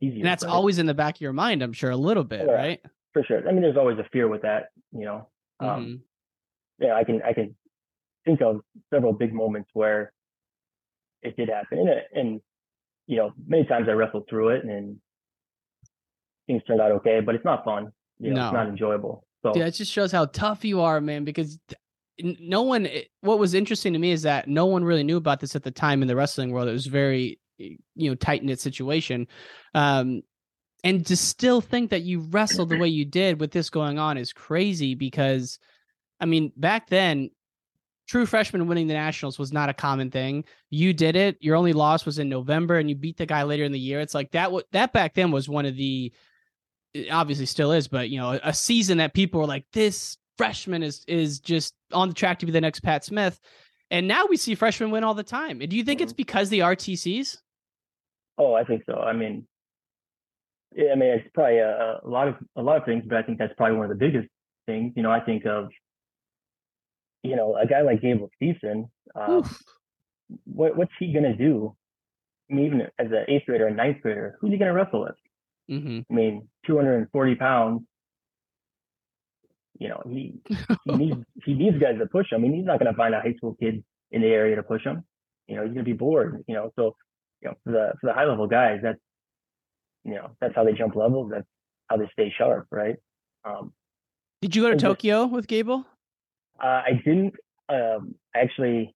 easier. And that's right? always in the back of your mind, I'm sure, a little bit, Yeah. right? for sure. I mean, there's always a fear with that, you know. Um, Mhm. yeah, I can I can think of several big moments where it did happen, and, it- and you know, many times I wrestled through it, and things turned out okay, but it's not fun. You know, No. it's not enjoyable. So Yeah, it just shows how tough you are, man. Because no one. What was interesting to me is that no one really knew about this at the time in the wrestling world. It was very, you know, tight knit situation, um, and to still think that you wrestled the way you did with this going on is crazy. Because, I mean, back then, true freshman winning the nationals was not a common thing. You did it. Your only loss was in November, and you beat the guy later in the year. It's like that. W- that back then was one of the, obviously still is, but you know, a, a season that people were like, this freshman is is just on the track to be the next Pat Smith. And now we see freshmen win all the time. And do you think it's because the RTCs? Oh, I think so. I mean, yeah, I mean, it's probably a, a lot of a lot of things, but I think that's probably one of the biggest things. You know, I think of, you know, a guy like Gable Steveson. Um, what what's he gonna do? I mean, even as an eighth grader, a ninth grader, who's he gonna wrestle with? Mm-hmm. I mean, 240 pounds. You know, he he needs he needs guys to push him. I mean, he's not gonna find a high school kid in the area to push him. You know, he's gonna be bored. You know, so you know, for the for the high level guys, that's you know, that's how they jump levels. That's how they stay sharp, right? Um, Did you go to and just- Tokyo with Gable? uh, I didn't. Um, I actually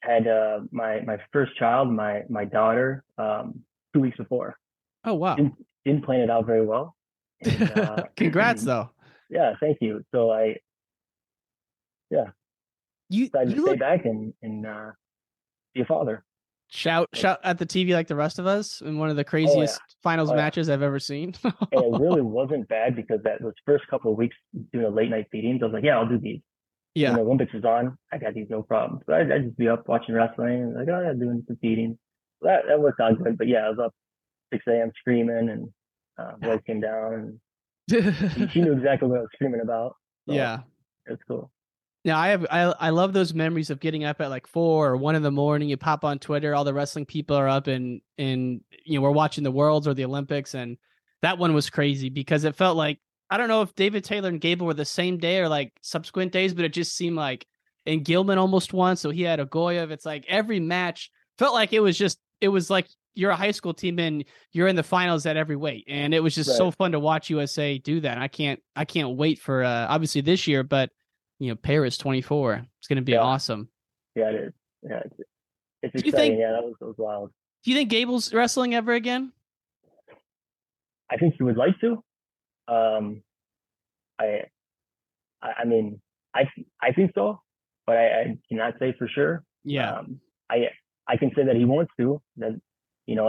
had uh, my my first child, my my daughter, um, two weeks before. Oh wow! Didn't, didn't plan it out very well. And, uh, Congrats though. Yeah, thank you. So I, yeah, You decided you to stay look back and and uh, be a father. shout shout at the TV like the rest of us in one of the craziest finals Oh, yeah. matches I've ever seen. and it really wasn't bad because that those first couple of weeks doing the late night feedings, I was like, yeah, I'll do these. Yeah. When the Olympics is on, I got these no problem. So I I just be up watching wrestling and like, oh yeah, doing some feedings. That that worked out good. But yeah, I was up six a.m. screaming and uh, voice came down and she, knew exactly what I was screaming about. So yeah. it's cool. Yeah, I have I I love those memories of getting up at like four or one in the morning. You pop on Twitter, all the wrestling people are up and and you know we're watching the Worlds or the Olympics, and that one was crazy because it felt like I don't know if David Taylor and Gable were the same day or like subsequent days, but it just seemed like and Gilman almost won, so he had Uguev. It's like every match felt like it was just it was like you're a high school team and you're in the finals at every weight, and it was just so fun to watch USA do that. I can't I can't wait for uh, obviously this year, but you know Paris 24. It's going to be Yeah. awesome. Yeah, it is. Yeah, it's, it's Do you exciting. think- yeah, that was that was wild. Do you think Gable's wrestling ever again? I think he would like to. Um, I, I, I mean, I, I think so, but I, I cannot say for sure. Yeah. Um, I, I can say that he wants to. That, you know,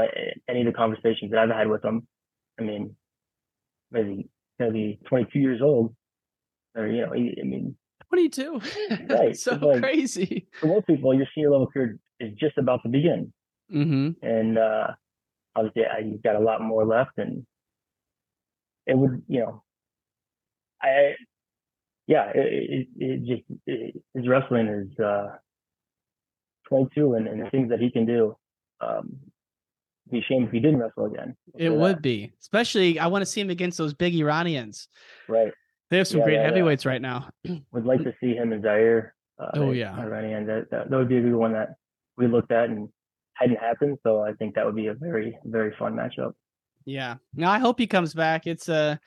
any of the conversations that I've had with him. I mean, is he gonna be 22 years old? Or you know, he, I mean, 22. Right, so like- crazy. for most people, your senior level career is just about to begin. Mm-hmm. and uh, obviously I, you've got a lot more left, and it would, you know, I, yeah, it, it, it just it, his wrestling is uh, 22, and, and the things that he can do. Um, be a shame if he didn't wrestle again. It would be, especially I want to see him against those big Iranians. Right. They have some Yeah, great that, uh, heavyweights right now. Would like to see him and Zare. Uh, Oh, yeah. Iranian. That, that that would be a good one that we looked at and hadn't happened. So I think that would be a very very fun matchup. Yeah. Now I hope he comes back. It's uh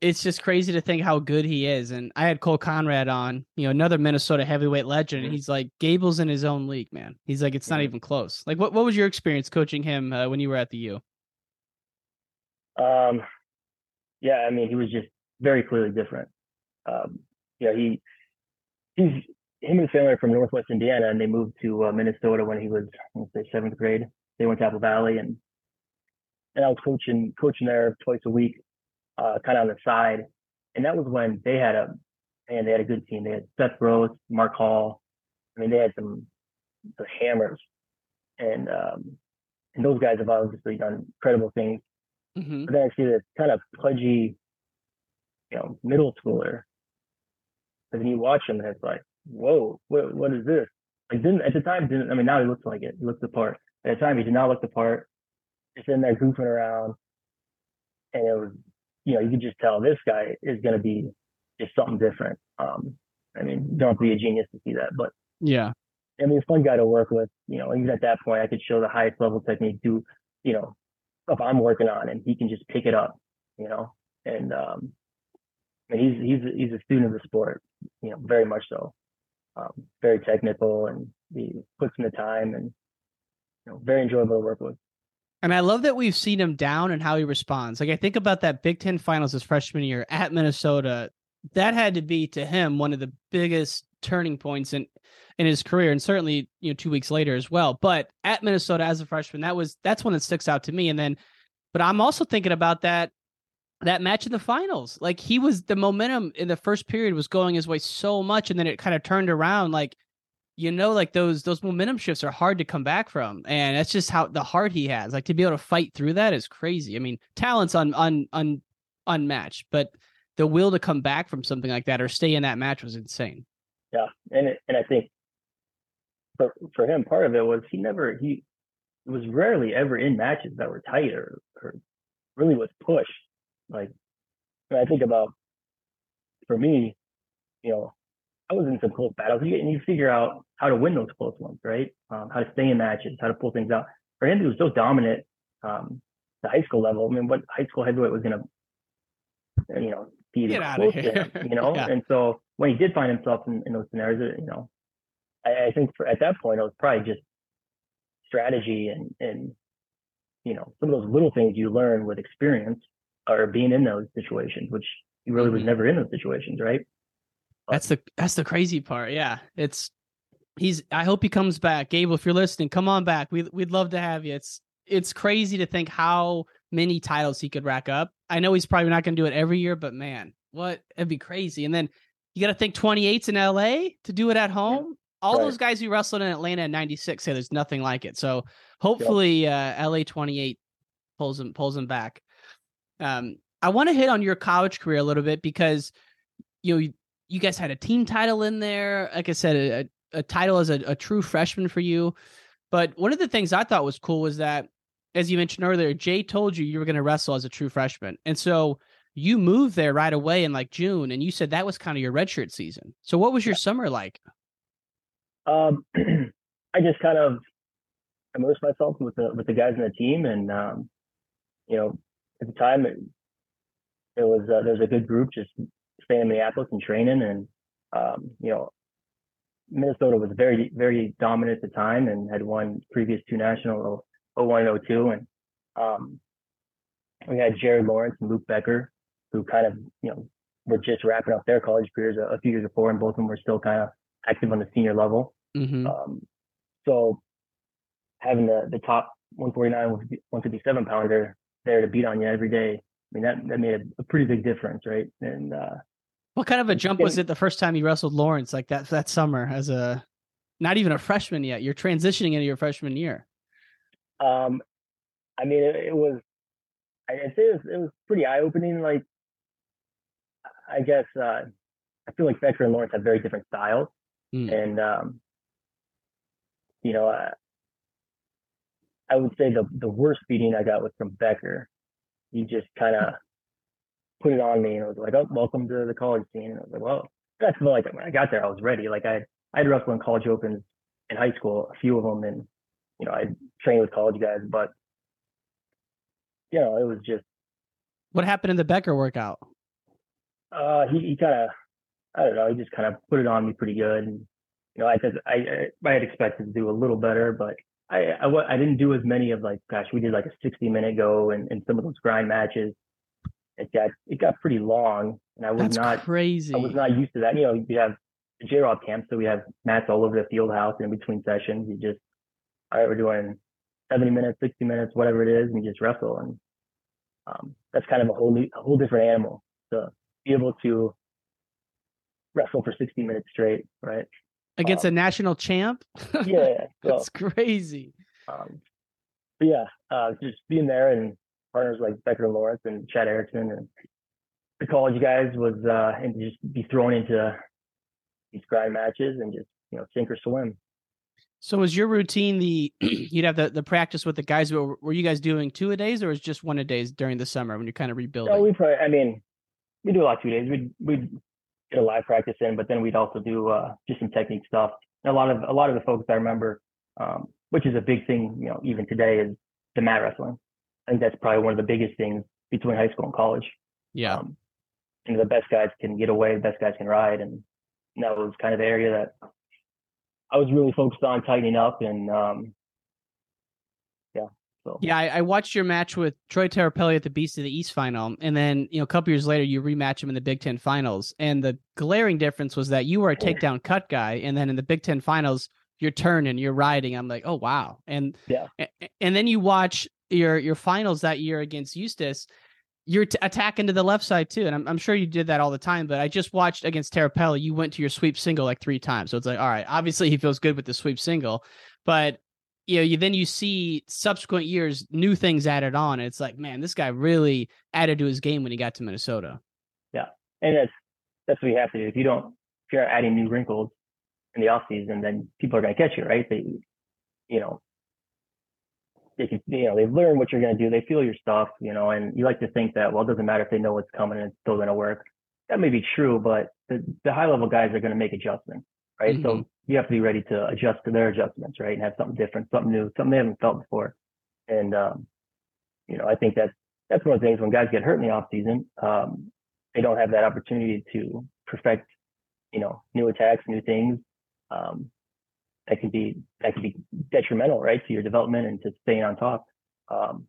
it's just crazy to think how good he is. And I had Cole Conrad on, you know, another Minnesota heavyweight legend. And he's like, Gable's in his own league, man. He's like, it's not even close. Like, what, what was your experience coaching him uh, when you were at the U? Um, yeah, I mean, he was just very clearly different. Um, yeah, he he's him and his family are from Northwest Indiana, and they moved to uh, Minnesota when he was let's say seventh grade. They went to Apple Valley, and and I was coaching coaching there twice a week, uh, kind of on the side. And that was when they had a man, they had a good team. They had Seth Gross, Mark Hall. I mean, they had some the hammers, and um, and those guys have obviously done incredible things Mm-hmm. but then I see this kind of pudgy, you know, middle schooler. And then you watch him and it's like, whoa, what what is this? Like didn't at the time didn't I mean now he looks like it. He looks the part. At the time he did not look the part. Just in there goofing around. And it was you know, you could just tell this guy is gonna be just something different. Um I mean, don't have to be a genius to see that, but Yeah. I mean, fun guy to work with. You know, even at that point, I could show the highest level technique to, you know, stuff I'm working on, and he can just pick it up. You know, and um, I mean, he's he's he's a student of the sport. You know, very much so. Um, very technical, and he puts in the time, and you know, very enjoyable to work with. And I love that we've seen him down and how he responds. Like I think about that Big Ten finals his freshman year at Minnesota. That had to be to him one of the biggest turning points in in his career, and certainly you know two weeks later as well. But at Minnesota as a freshman, that was that's one that sticks out to me. And then, but I'm also thinking about that that match in the finals. Like he was the momentum in the first period was going his way so much, and then it kind of turned around. Like you know, like those those momentum shifts are hard to come back from, and that's just how the heart he has. Like to be able to fight through that is crazy. I mean, talent's un, un, un unmatched, but the will to come back from something like that or stay in that match was insane. Yeah, and it, and I think for for him, part of it was he never he was rarely ever in matches that were tight or, or really was pushed. Like when I think about for me, you know, I was in some close battles. You, and you figure out how to win those close ones, right? Um, how to stay in matches, how to pull things out. For him, he was so dominant um, the high school level. I mean, what high school heavyweight was going to, you know, be Get close to him, you know? Yeah. And so when he did find himself in, in those scenarios, you know, I, I think for, at that point, it was probably just strategy and, and, you know, some of those little things you learn with experience or being in those situations, which he really was Mhm. never in those situations, right? That's the that's the crazy part. Yeah, it's he's. I hope he comes back, Gable. If you're listening, come on back. We we'd love to have you. It's it's crazy to think how many titles he could rack up. I know he's probably not going to do it every year, but man, what it'd be crazy. And then you got to think 28s in LA to do it at home. All Right. those guys who wrestled in Atlanta in '96 say there's nothing like it. So hopefully, uh, LA 28 pulls him pulls him back. Um, I want to hit on your college career a little bit because you know you, guys had a team title in there. Like I said, a, a title as a, a true freshman for you. But one of the things I thought was cool was that, as you mentioned earlier, Jay told you you were going to wrestle as a true freshman, and so you moved there right away in like June, and you said that was kind of your redshirt season. So what was your summer like? Um, I just kind of immersed myself with the with the guys in the team, and um, you know, at the time it, it was uh, there was a good group just staying in Minneapolis and training, and um, you know, Minnesota was very very dominant at the time and had won previous two national 01 and 02, and um, we had Jared Lawrence and Luke Becker, who kind of you know were just wrapping up their college careers a, a few years before, and both of them were still kind of active on the senior level. Mm-hmm. Um, so having the, the top 149, 157 pounder there to beat on you every day, I mean, that, that made a, a pretty big difference, right? And, uh, What kind of a jump was it the first time you wrestled Lawrence like that that summer as a not even a freshman yet? You're transitioning into your freshman year. um, I mean, it, it was, I'd say it was, it was pretty eye opening. Like, I guess, uh, I feel like Becker and Lawrence have very different styles. Mm. And, um, you know, I, I would say the, the worst beating I got was from Becker. He just kind of put it on me and it was like, oh, welcome to the college scene. And I was like, well, that's like when I got there, I was ready. Like I, I had wrestled in college opens in high school, a few of them, and you know, I trained with college guys, but you know, it was just What happened in the Becker workout? uh, he, he kind of, I don't know, he just kind of put it on me pretty good. And, you know, I said, I, I, I had expected to do a little better, but I, I, I didn't do as many of like, gosh, we did like a 60 minute go and, and some of those grind matches. It got, it got pretty long and I was That's not, crazy. I was not used to that. You know, we have J Rob camp, so we have mats all over the field house in between sessions. You just, all right, we're doing 70 minutes, 60 minutes, whatever it is, and you just wrestle. And um, that's kind of a whole new, a whole different animal to be able to wrestle for 60 minutes straight, right? Against a national champ? Yeah, so, That's crazy. um, but yeah, uh, just being there and partners like Becker Lawrence and Chad Erickson and the college guys was, uh, and just be thrown into these grind matches and just, you know, sink or swim. So was your routine the you'd have the, the practice with the guys? Were, were you guys doing two a days or was just one a days during the summer when you're kind of rebuilding? No, we probably, I mean, we do a lot two days. We'd, we'd get a live practice in, but then we'd also do, uh, just some technique stuff. And a lot of, a lot of the folks I remember, um, which is a big thing, you know, even today is the mat wrestling. I think that's probably one of the biggest things between high school and college. yeah. Um, and the best guys can get away, the best guys can ride. And, and that was kind of the area that I was really focused on tightening up and, um, yeah, So Yeah, I, I watched your match with Troy Tirapelle at the Beast of the East final, and then you know a couple years later you rematch him in the Big Ten finals. And the glaring difference was that you were a takedown cut guy, and then in the Big Ten finals you're turning, you're riding. I'm like, oh wow. And yeah, and then you watch your your finals that year against Eustace. You're t- attacking to the left side too, and I'm, I'm sure you did that all the time. But I just watched against Tirapelle, you went to your sweep single like three times. So it's like, all right, obviously he feels good with the sweep single, but you know, you then you see subsequent years new things added on. And it's like, man, this guy really added to his game when he got to Minnesota. Yeah, and that's that's what you have to do. If you don't, if you're adding new wrinkles in the off season, then people are to catch you, right? They, you know, they can, you know, they've learned what you're going to do. They feel your stuff, you know, and you like to think that, well, it doesn't matter if they know what's coming and it's still going to work. That may be true, but the, the high level guys are going to make adjustments, right? Mm-hmm. So you have to be ready to adjust to their adjustments, right? And have something different, something new, something they haven't felt before. And, um, you know, I think that's, that's one of the things when guys get hurt in the off season, um, they don't have that opportunity to perfect, you know, new attacks, new things. Um, that can be that can be detrimental, right, to your development and to staying on top. Um,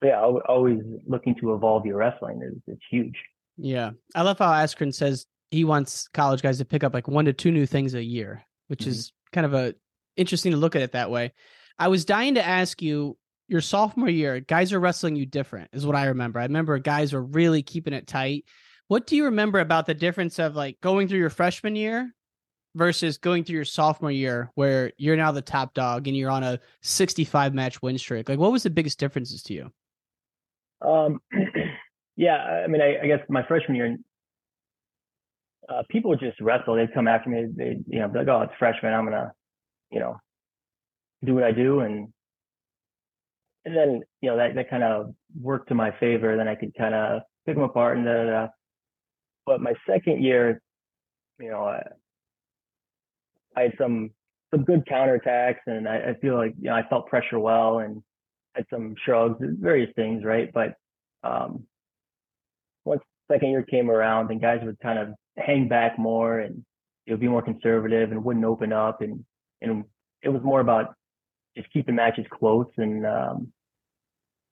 but yeah, always looking to evolve your wrestling is it's huge. Yeah, I love how Askren says he wants college guys to pick up like one to two new things a year, which mm-hmm. is kind of a interesting to look at it that way. I was dying to ask you your sophomore year, guys are wrestling you different, is what I remember. I remember guys were really keeping it tight. What do you remember about the difference of like going through your freshman year versus going through your sophomore year where you're now the top dog and you're on a 65 match win streak? Like, what was the biggest differences to you? Um, yeah, I mean, I, I guess my freshman year, uh, people just wrestle. They'd come after me. They, you know, like, oh, it's freshman. I'm gonna, you know, do what I do, and and then you know that that kind of worked to my favor. Then I could kind of pick them apart and da, da, da. But my second year, you know, I, I had some some good counterattacks, and I, I feel like you know I felt pressure well, and had some shrugs, various things, right? But um, once second year came around, and guys would kind of hang back more, and it would be more conservative, and wouldn't open up, and and it was more about just keeping matches close and um,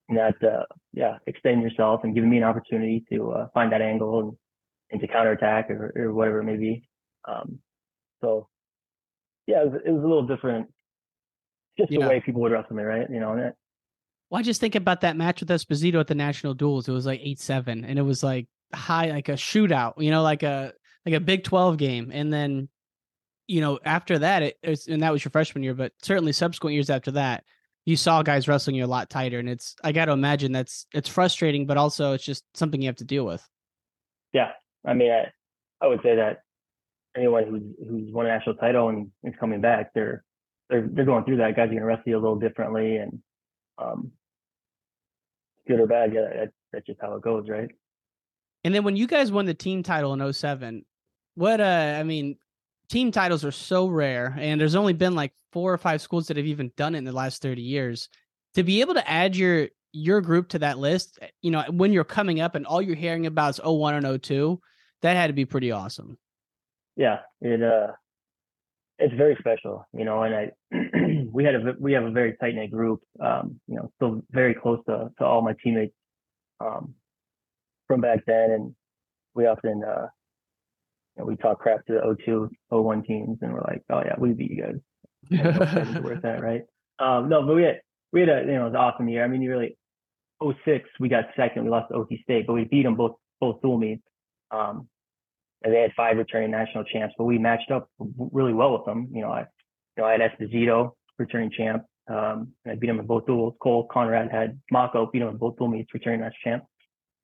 not uh, yeah extending yourself and giving me an opportunity to uh, find that angle and, and to counterattack or, or whatever it may be. Um, so yeah, it was, it was, a little different. Just yeah. the way people would wrestle me, right? You know. That, well, I just think about that match with Esposito at the national duels. It was like eight seven, and it was like high, like a shootout. You know, like a like a Big Twelve game, and then you know after that, it, was, and that was your freshman year, but certainly subsequent years after that, you saw guys wrestling you a lot tighter, and it's I got to imagine that's it's frustrating, but also it's just something you have to deal with. Yeah, I mean, I I would say that anyone who's who's won a national title and is coming back, they're they're they're going through that. Guys gonna wrestle a little differently, and um, good or bad, yeah, that, that's just how it goes, right? And then when you guys won the team title in 07, what uh, I mean, team titles are so rare, and there's only been like four or five schools that have even done it in the last 30 years. To be able to add your your group to that list, you know, when you're coming up and all you're hearing about is 01 and 02, that had to be pretty awesome yeah, it uh, it's very special, you know. And I, we had a we have a very tight knit group, um, you know, still very close to to all my teammates, um, from back then, and we often uh, you know, we talk crap to the 02, 01 teams, and we're like, oh yeah, we beat you guys. worth that, right? Um, no, but we had we had a you know it was an awesome year. I mean, you really 06 we got second, we lost to OT State, but we beat them both both dual meets. Um, they had five returning national champs, but we matched up really well with them. You know, I, you know, I had Esposito, returning champ. Um, I beat him in both duels. Cole Conrad had Mocco, beat him in both dual meets, returning national champ.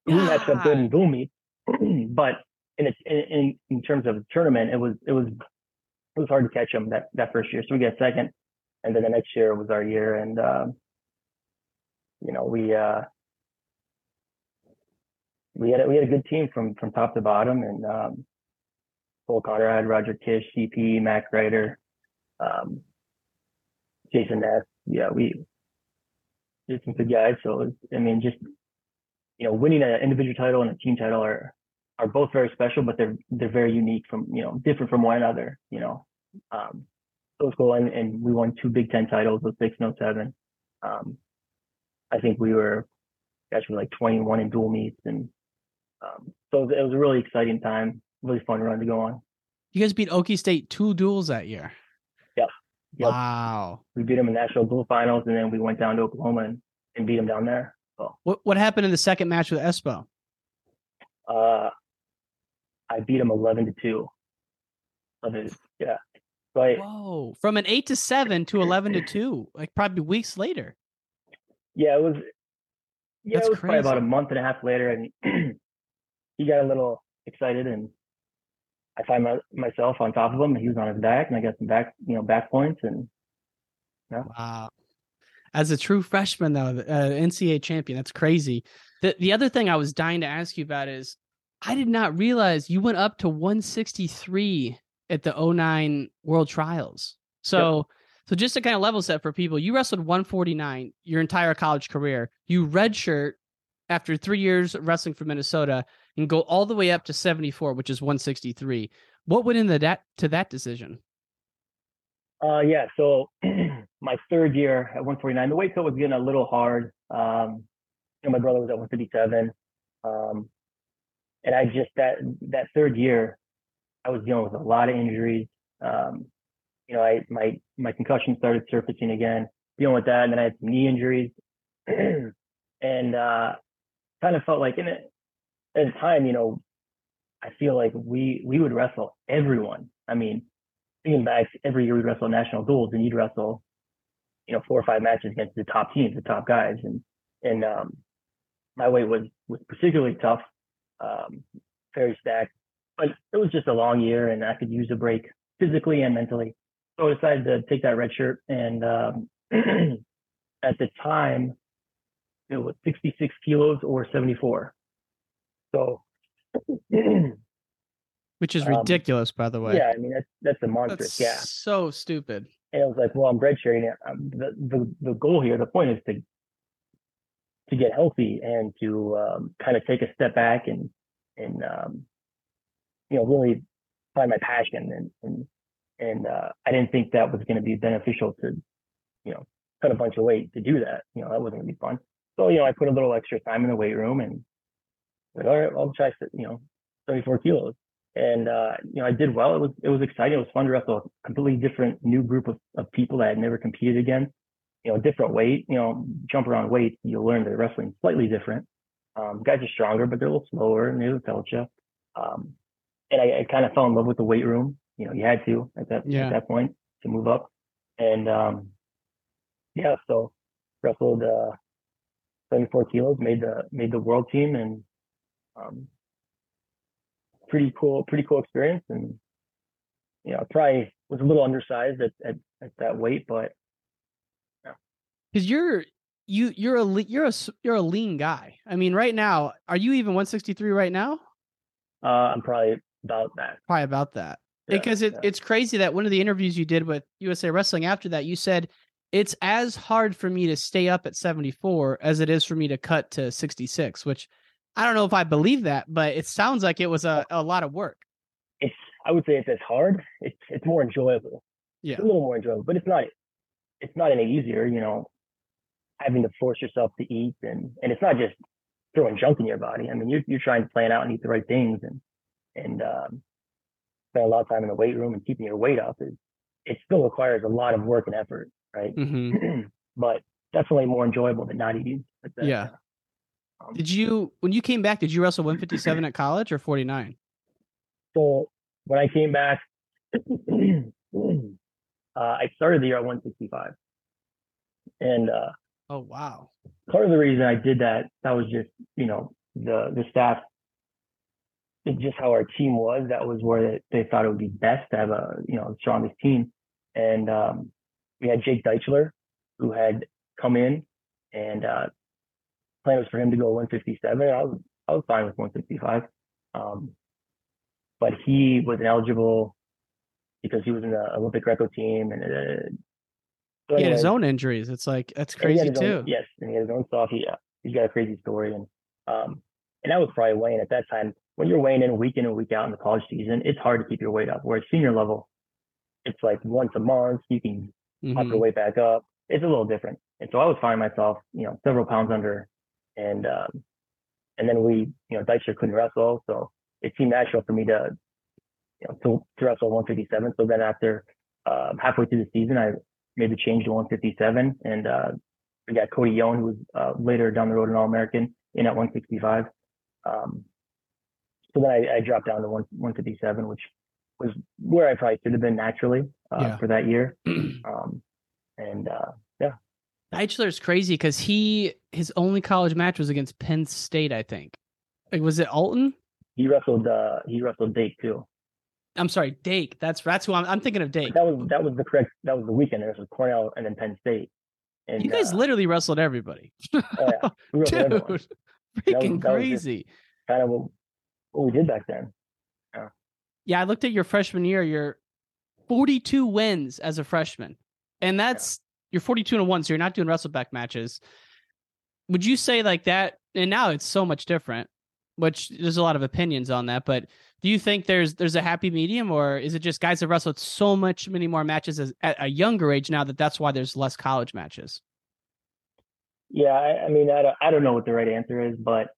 We matched up good in dual meets, but in, in in terms of the tournament, it was it was it was hard to catch them that that first year. So we got second, and then the next year was our year, and um, you know we uh, we had a, we had a good team from from top to bottom, and um, Cole Conrad, Roger Kish, CP, Mack Reiter, um, Jason Ness. Yeah, we did some good guys. So I mean, just you know, winning an individual title and a team title are are both very special, but they're they're very unique from you know different from one another. You know, um, it was cool, and, and we won two Big Ten titles with six and seven. Um, I think we were actually like 21 in dual meets, and um, so it was, it was a really exciting time, really fun run to go on. You guys beat Okie State two duels that year. Yep. Yep. Wow. We beat them in national dual finals, and then we went down to Oklahoma and, and beat them down there. So What what happened in the second match with Espo? uh, I beat him 11 to two. 11, yeah. I, Whoa. From an eight to seven to eleven to two, like probably weeks later. yeah, it was. Yeah, That's it was probably about a month and a half later, and he got a little excited, and I find my, myself on top of him, and he was on his back, and I got some back, you know, back points, and yeah, Wow. As a true freshman, though, uh, NCAA champion, that's crazy. The the other thing I was dying to ask you about is I did not realize you went up to 163 at the 09 World Trials. So so just to kind of level set for people, you wrestled 149 your entire college career. You redshirt after three years wrestling for Minnesota and go all the way up to 74, which is 163. What went into that to that decision? Uh, yeah. So my third year at 149, the weight cut was getting a little hard. Um, you know, my brother was at 157, um, and I just that that third year, I was dealing with a lot of injuries. Um, you know, I my my concussion started surfacing again, dealing with that, and then I had some knee injuries, and uh, kind of felt like in it at the time, you know, I feel like we we would wrestle everyone. I mean, thinking back, every year we'd wrestle national duels, and you'd wrestle, you know, four or five matches against the top teams, the top guys, and and um, my weight was was particularly tough, um, very stacked, but it was just a long year, and I could use a break physically and mentally. So I decided to take that red shirt, and um, at the time, it was 66 kilos or 74. So. Which is Um, ridiculous, by the way. Yeah, I mean that's that's a monstrous That's gap. so stupid. And I was like, well, I'm redshirting it. Um, the, the the goal here, the point is to to get healthy and to um, kind of take a step back and and um, you know really find my passion and and and uh, I didn't think that was going to be beneficial to you know cut a bunch of weight to do that. You know that wasn't going to be fun. So you know I put a little extra time in the weight room and like, all right, I'll try you know 74 kilos and uh, you know I did well. It was it was exciting. It was fun to wrestle a completely different new group of, of people that I had never competed against. You know, different weight. You know, jump around weight. you'll learn that wrestling slightly different. Um, guys are stronger, but they're a little slower, and they'll tell you. Um, and I, I kind of fell in love with the weight room. You know, you had to at that Yeah. at that point to move up, and um, yeah, so wrestled uh, 74 kilos, made the made the world team, and um, pretty cool, pretty cool experience. And you know, I probably was a little undersized at at, at that weight, but yeah. because you're you you're a you're a, you're a lean guy. I mean, right now, are you even 163 right now? uh, I'm probably about that. Probably about that. Yeah, because it, yeah. it's crazy that one of the interviews you did with USA Wrestling after that, you said it's as hard for me to stay up at 74 as it is for me to cut to 66, which I don't know if I believe that, but it sounds like it was a, a lot of work. It's I would say it's as hard. It's it's more enjoyable. Yeah. It's a little more enjoyable, but it's not it's not any easier. You know, having to force yourself to eat and and it's not just throwing junk in your body. I mean, you're you're trying to plan out and eat the right things and and um, spend a lot of time in the weight room and keeping your weight up. Is it still requires a lot of work and effort, right? hmm but definitely more enjoyable than not eating. That. Yeah. Um, Did you, when you came back, did you wrestle 157 at college or 49? So when I came back, uh, I started the year at 165, and uh, Oh, wow. part of the reason I did that that was just you know the the staff, it's just how our team was. That was where they, they thought it would be best to have a you know the strongest team, and um, we had Jake Deitchler, who had come in, and uh, plan was for him to go 157. I was I was fine with 165, um, but he was ineligible because he was in the Olympic Greco team, and uh, so He had his own injuries. It's like, that's and he had crazy too. own- yes, and he had his own stuff. He, uh, he's got a crazy story, and um, and that was probably weighing at that time. When you're weighing in week in and week out in the college season, it's hard to keep your weight up. Whereas senior level, it's like once a month you can pop Mhm. your weight back up. it's a little different. And so I was finding myself, you know, several pounds under, and um, and then we, you know, Deitchler couldn't wrestle, so it seemed natural for me to, you know, to, to wrestle 157. So then after um, halfway through the season, I made the change to 157, and uh, we got Cody Yohn, who was uh, later down the road an All American, in at 165. Um, so then I, I, dropped down to 1, 157, which was where I probably should have been naturally uh, yeah. for that year. Um, and yeah. is crazy because he his only college match was against Penn State, I think. Like, was it Alton? He wrestled. Uh, he wrestled Dake too. I'm sorry, Dake. That's that's who I'm. I'm thinking of Dake. That was that was the correct. That was the weekend. It was Cornell and then Penn State. And, you guys uh, literally wrestled everybody. oh yeah, Dude, freaking that was, crazy. That kind of what, what we did back then. Yeah. Yeah, I looked at your freshman year. You're 42 wins as a freshman, and that's. You're 42 and one. So you're not doing wrestleback matches. Would you say like that? And now it's so much different. Which there's a lot of opinions on that, but do you think there's there's a happy medium, or is it just guys have wrestled so much many more matches as, at a younger age now that that's why there's less college matches? Yeah, I, I mean, I don't, I don't know what the right answer is, but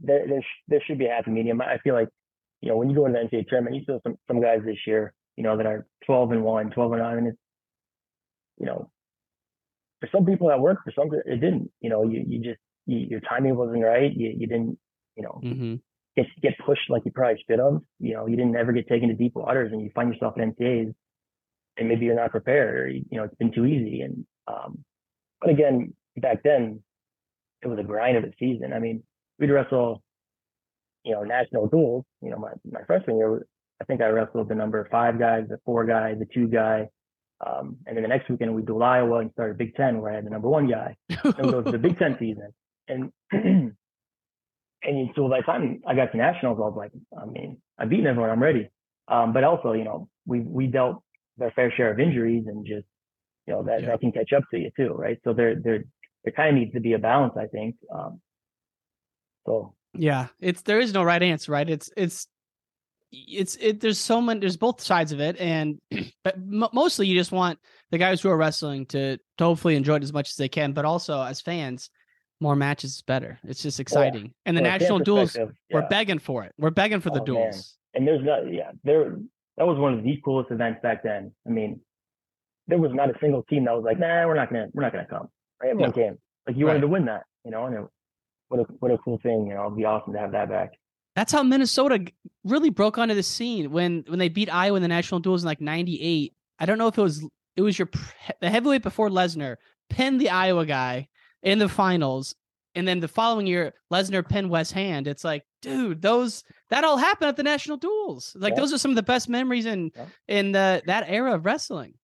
there there, sh- there should be a happy medium. I feel like you know when you go into the NCAA tournament, you see some some guys this year, you know, that are 12 and one, 12 and nine, and it's you know, for some people that worked, for some it didn't. You know, you you just you, your timing wasn't right. You you didn't you know mm-hmm get get pushed like you probably should have. You know, you didn't ever get taken to deep waters, and you find yourself in NCAAs, and maybe you're not prepared, or you know, it's been too easy. And um, but again, back then, it was a grind of a season. I mean, we'd wrestle, you know, national duels. You know, my my freshman year, I think I wrestled the number five guys, the four guy, the two guy. Um, and then the next weekend we dueled Iowa and started Big Ten where I had the number one guy. and it was the Big Ten season. And and so by the time I got to nationals, I was like, I mean, I've beaten everyone, I'm ready. Um, but also, you know, we we dealt their fair share of injuries and just, you know, that, yeah. that can catch up to you too, right? So there there there kind of needs to be a balance, I think. Um, so yeah, it's there is no right answer, right? It's it's it's it there's so many there's both sides of it and but mostly you just want the guys who are wrestling to, to hopefully enjoy it as much as they can but also as fans more matches is better. It's just exciting. Yeah. And the national duels, yeah. we're begging for it. We're begging for the oh, duels. Man. And there's not, yeah, there, that was one of the coolest events back then. I mean, there was not a single team that was like, nah, we're not gonna, we're not gonna come. Right? Everyone no. came. Like you right. wanted to win that, you know, and it, what a, what a cool thing, you know, it'd be awesome to have that back. That's how Minnesota really broke onto the scene when, when they beat Iowa in the national duels in like 98. I don't know if it was, it was your, the heavyweight before Lesnar pinned the Iowa guy in the finals. And then the following year, Lesnar pinned Wes Hand. It's like, dude, those that all happened at the national duels. Like yeah. those are some of the best memories in yeah. in the, that era of wrestling.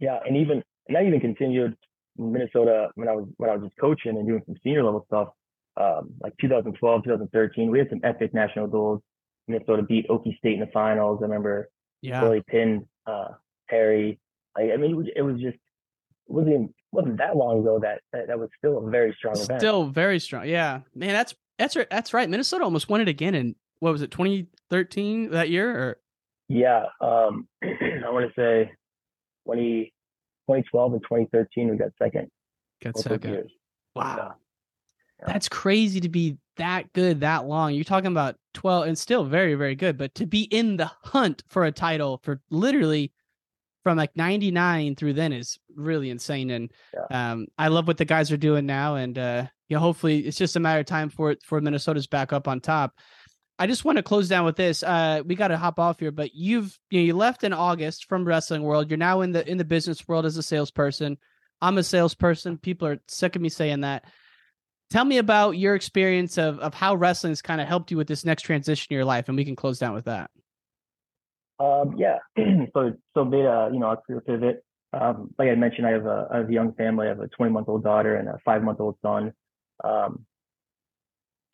Yeah, and even and that even continued in Minnesota when I was when I was just coaching and doing some senior level stuff. Um, like 2012, 2013, we had some epic national duels. Minnesota beat Okie State in the finals. I remember yeah. Billy pinned uh, Perry. Like, I mean, it was, it was just it wasn't wasn't that long ago that, that, that was still a very strong event. Still very strong. Yeah, man, that's that's right. That's right. Minnesota almost won it again in what was it, 2013 that year or? Yeah, um, I want to say 20, 2012 and 2013 we got second. Got second. Years. Wow. Yeah. That's crazy to be that good that long. You're talking about 12 and still very, very good, but to be in the hunt for a title for literally from like 99 through then is really insane and yeah. um, i love what the guys are doing now and uh, yeah hopefully it's just a matter of time for for minnesota's back up on top i just want to close down with this uh, we got to hop off here but you've you know you left in august from wrestling world you're now in the in the business world as a salesperson i'm a salesperson people are sick of me saying that tell me about your experience of of how wrestling's kind of helped you with this next transition in your life and we can close down with that um, yeah. so so made a you know a career pivot. Um, like I mentioned, I have a, I have a young family. I have a 20 month old daughter and a five month old son. Um,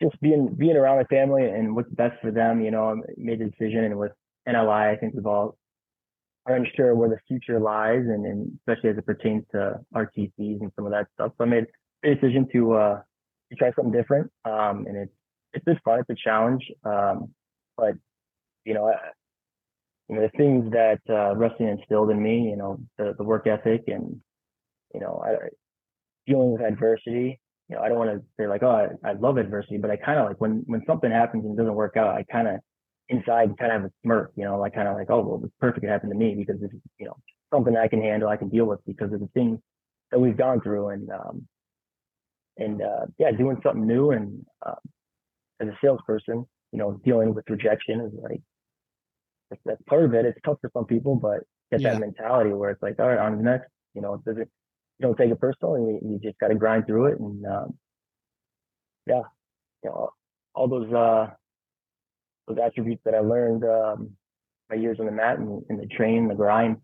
just being being around my family and what's best for them. You know, I made a decision, and with NLI, I think we've all are unsure where the future lies, and, and especially as it pertains to RTCs and some of that stuff. So I made a decision to uh, to try something different. Um, and it's it's just fun. It's a challenge. Um, but you know, I, you know, the things that uh, wrestling instilled in me, you know, the, the work ethic and you know, I, dealing with adversity. You know, I don't want to say like, oh, I, I love adversity, but I kind of like when when something happens and it doesn't work out, I kind of inside kind of have a smirk. You know, like kind of like, oh, well, it's perfect. It happened to me because it's you know something I can handle, I can deal with because of the things that we've gone through, and um, and uh, yeah, doing something new and um, as a salesperson, you know, dealing with rejection is like that's, that's part of it. It's tough for some people, but get Yeah. that mentality where it's like, all right, on to the next. You know, it doesn't you don't take it personally. You, you just got to grind through it, and um, yeah, you know, all those uh, those attributes that I learned um, my years on the mat and, and the train, the grind.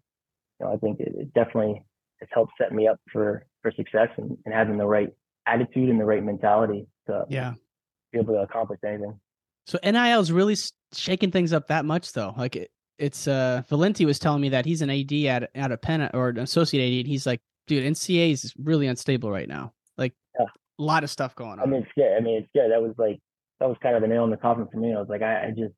You know, I think it, it definitely has helped set me up for for success and, and having the right attitude and the right mentality to Yeah. be able to accomplish anything. So NIL is really shaking things up that much, though. Like it, it's uh, Valenti was telling me that he's an AD at at a Penn or an associate AD, and he's like, dude, NCAA is really unstable right now. Like Yeah. a lot of stuff going on. I mean, it's scary. I mean, it's scary. That was like that was kind of the nail in the coffin for me. I was like, I, I just,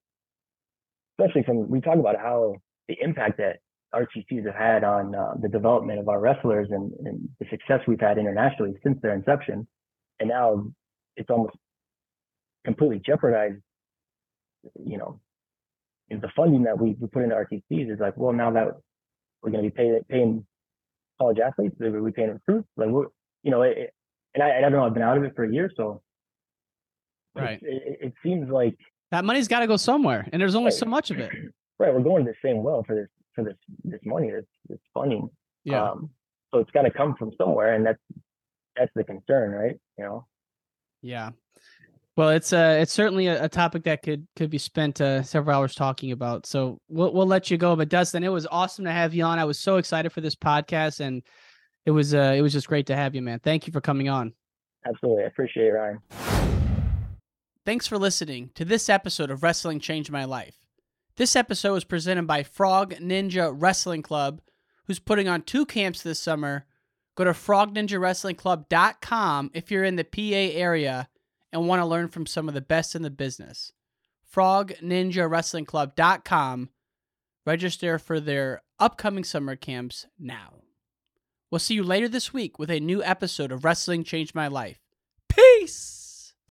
especially from we talk about how the impact that RTCs have had on uh, the development of our wrestlers and, and the success we've had internationally since their inception, and now it's almost completely jeopardized. You know, the funding that we, we put into RTCs is like, well, now that we're going to be paying paying college athletes, we're we paying recruits? Like, we're, you know, it, and I, I don't know, I've been out of it for a year, so Right. it, it, it seems like That money's got to go somewhere, and there's only so much of it. right, we're going to the same well for this for this this money, this this funding. Yeah. Um, so it's got to come from somewhere, and that's that's the concern, right? You know. Yeah. Well, it's uh it's certainly a, a topic that could could be spent uh, several hours talking about. So we'll we'll let you go. But Dustin, it was awesome to have you on. I was so excited for this podcast, and it was uh it was just great to have you, man. Thank you for coming on. Absolutely, I appreciate it, Ryan. Thanks for listening to this episode of Wrestling Changed My Life. This episode was presented by Frog Ninja Wrestling Club, who's putting on two camps this summer. Go to frogninjawrestlingclub.com if you're in the PA area and want to learn from some of the best in the business. frogninjawrestlingclub.com. Register for their upcoming summer camps now. We'll see you later this week with a new episode of Wrestling Changed My Life. Peace!